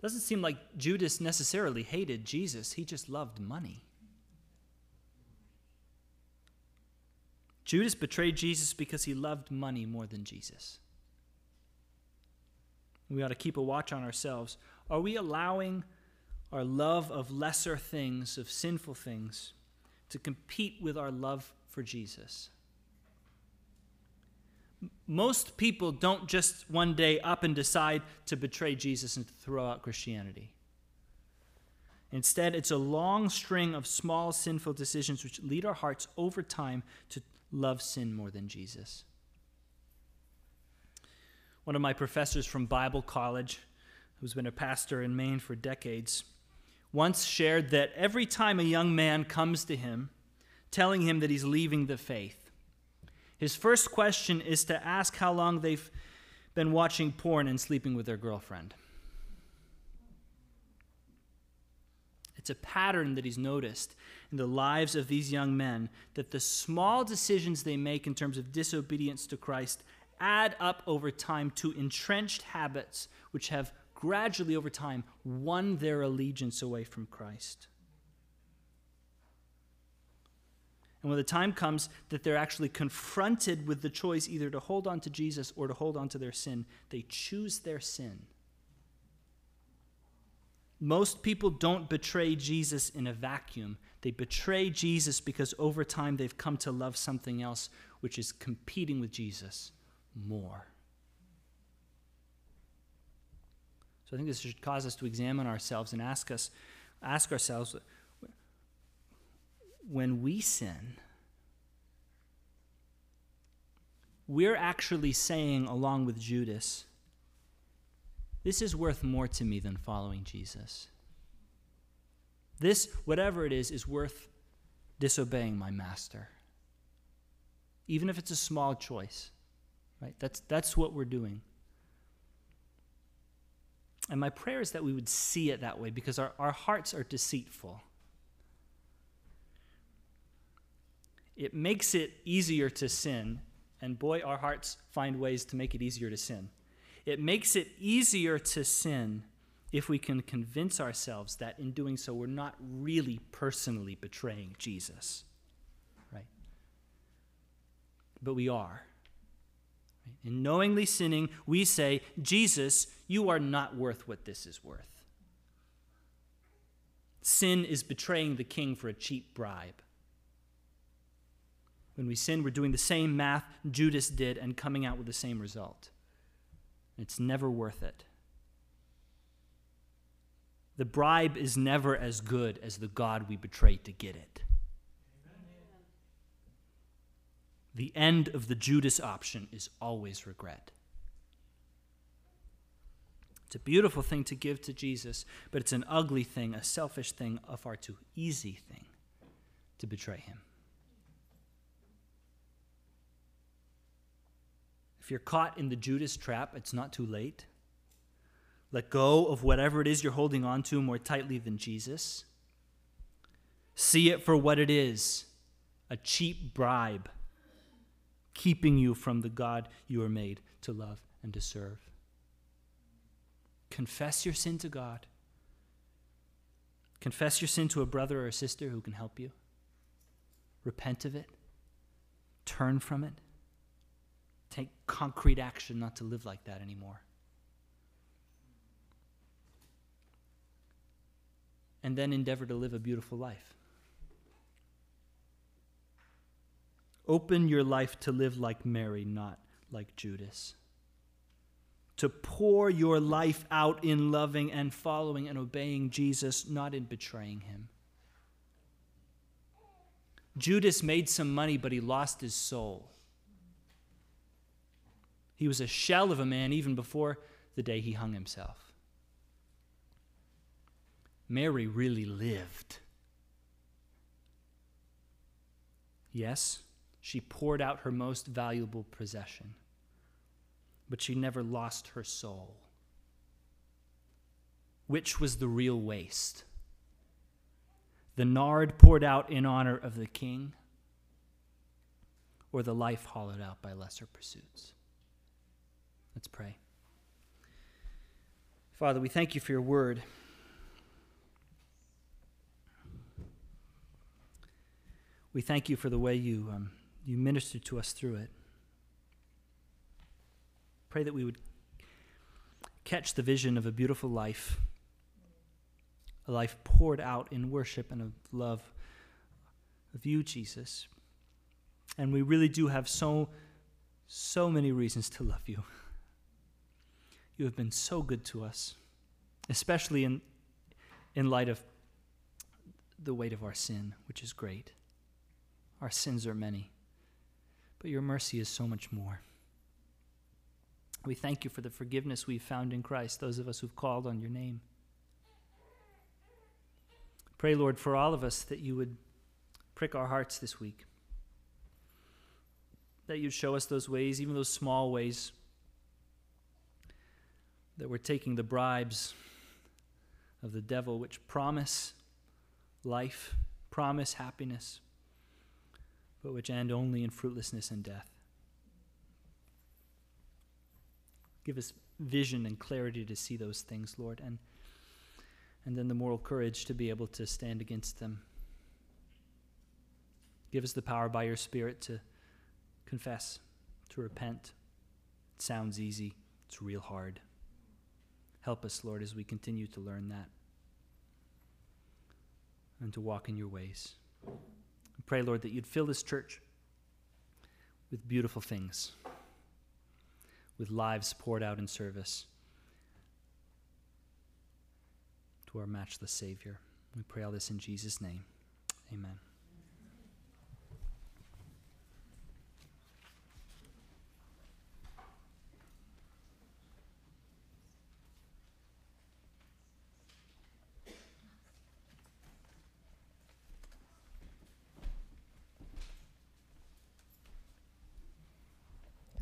Doesn't seem like Judas necessarily hated Jesus, he just loved money. Judas betrayed Jesus because he loved money more than Jesus. We ought to keep a watch on ourselves. Are we allowing our love of lesser things, of sinful things, to compete with our love for Jesus? Most people don't just one day up and decide to betray Jesus and throw out Christianity. Instead, it's a long string of small sinful decisions which lead our hearts over time to love sin more than Jesus. One of my professors from Bible college, who's been a pastor in Maine for decades, once shared that every time a young man comes to him telling him that he's leaving the faith, his first question is to ask how long they've been watching porn and sleeping with their girlfriend. It's a pattern that he's noticed in the lives of these young men that the small decisions they make in terms of disobedience to Christ add up over time to entrenched habits which have gradually over time won their allegiance away from Christ. And when the time comes that they're actually confronted with the choice either to hold on to Jesus or to hold on to their sin, they choose their sin. Most people don't betray Jesus in a vacuum. They betray Jesus because over time they've come to love something else which is competing with Jesus more. So I think this should cause us to examine ourselves and ask us ask ourselves when we sin we're actually saying along with Judas this is worth more to me than following Jesus. This whatever it is is worth disobeying my master. Even if it's a small choice. Right? That's, that's what we're doing. And my prayer is that we would see it that way because our, our hearts are deceitful. It makes it easier to sin, and boy, our hearts find ways to make it easier to sin. It makes it easier to sin if we can convince ourselves that in doing so, we're not really personally betraying Jesus. Right? But we are. In knowingly sinning, we say, Jesus, you are not worth what this is worth. Sin is betraying the king for a cheap bribe. When we sin, we're doing the same math Judas did and coming out with the same result. It's never worth it. The bribe is never as good as the God we betrayed to get it. The end of the Judas option is always regret. It's a beautiful thing to give to Jesus, but it's an ugly thing, a selfish thing, a far too easy thing to betray him. If you're caught in the Judas trap, it's not too late. Let go of whatever it is you're holding on to more tightly than Jesus. See it for what it is a cheap bribe, keeping you from the God you are made to love and to serve. Confess your sin to God. Confess your sin to a brother or a sister who can help you. Repent of it. Turn from it. Take concrete action not to live like that anymore. And then endeavor to live a beautiful life. Open your life to live like Mary, not like Judas. To pour your life out in loving and following and obeying Jesus, not in betraying him. Judas made some money, but he lost his soul. He was a shell of a man even before the day he hung himself. Mary really lived. Yes, she poured out her most valuable possession, but she never lost her soul. Which was the real waste? The nard poured out in honor of the king, or the life hollowed out by lesser pursuits? Let's pray. Father, we thank you for your word. We thank you for the way you, um, you ministered to us through it. Pray that we would catch the vision of a beautiful life, a life poured out in worship and of love of you, Jesus. And we really do have so, so many reasons to love you. You have been so good to us, especially in, in light of the weight of our sin, which is great. Our sins are many, but your mercy is so much more. We thank you for the forgiveness we've found in Christ, those of us who've called on your name. Pray, Lord, for all of us that you would prick our hearts this week, that you'd show us those ways, even those small ways that we're taking the bribes of the devil, which promise life, promise happiness, but which end only in fruitlessness and death. Give us vision and clarity to see those things, Lord, and, and then the moral courage to be able to stand against them. Give us the power by your Spirit to confess, to repent. It sounds easy, it's real hard. Help us, Lord, as we continue to learn that and to walk in your ways. I pray, Lord, that you'd fill this church with beautiful things, with lives poured out in service to our matchless Savior. We pray all this in Jesus' name. Amen.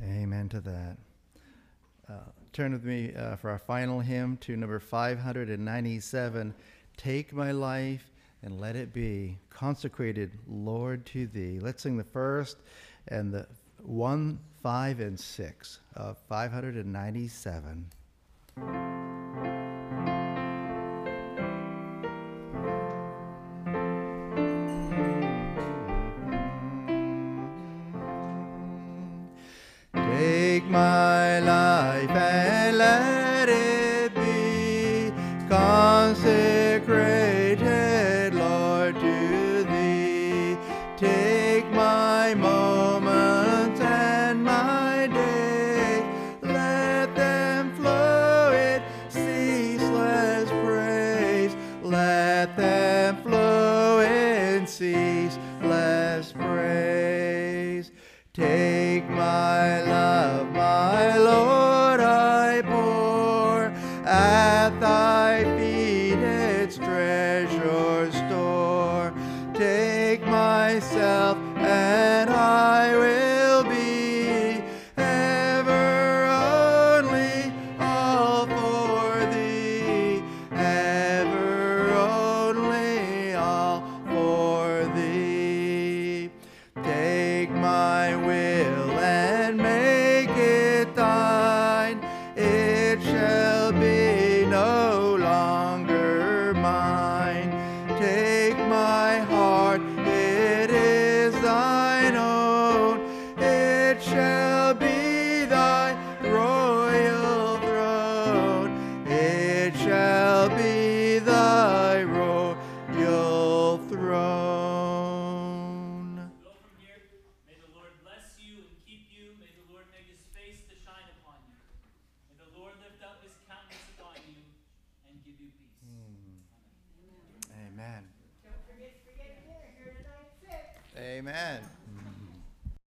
Amen to that. Uh, turn with me uh, for our final hymn to number 597 Take my life and let it be consecrated, Lord, to thee. Let's sing the first and the one, five, and six of 597.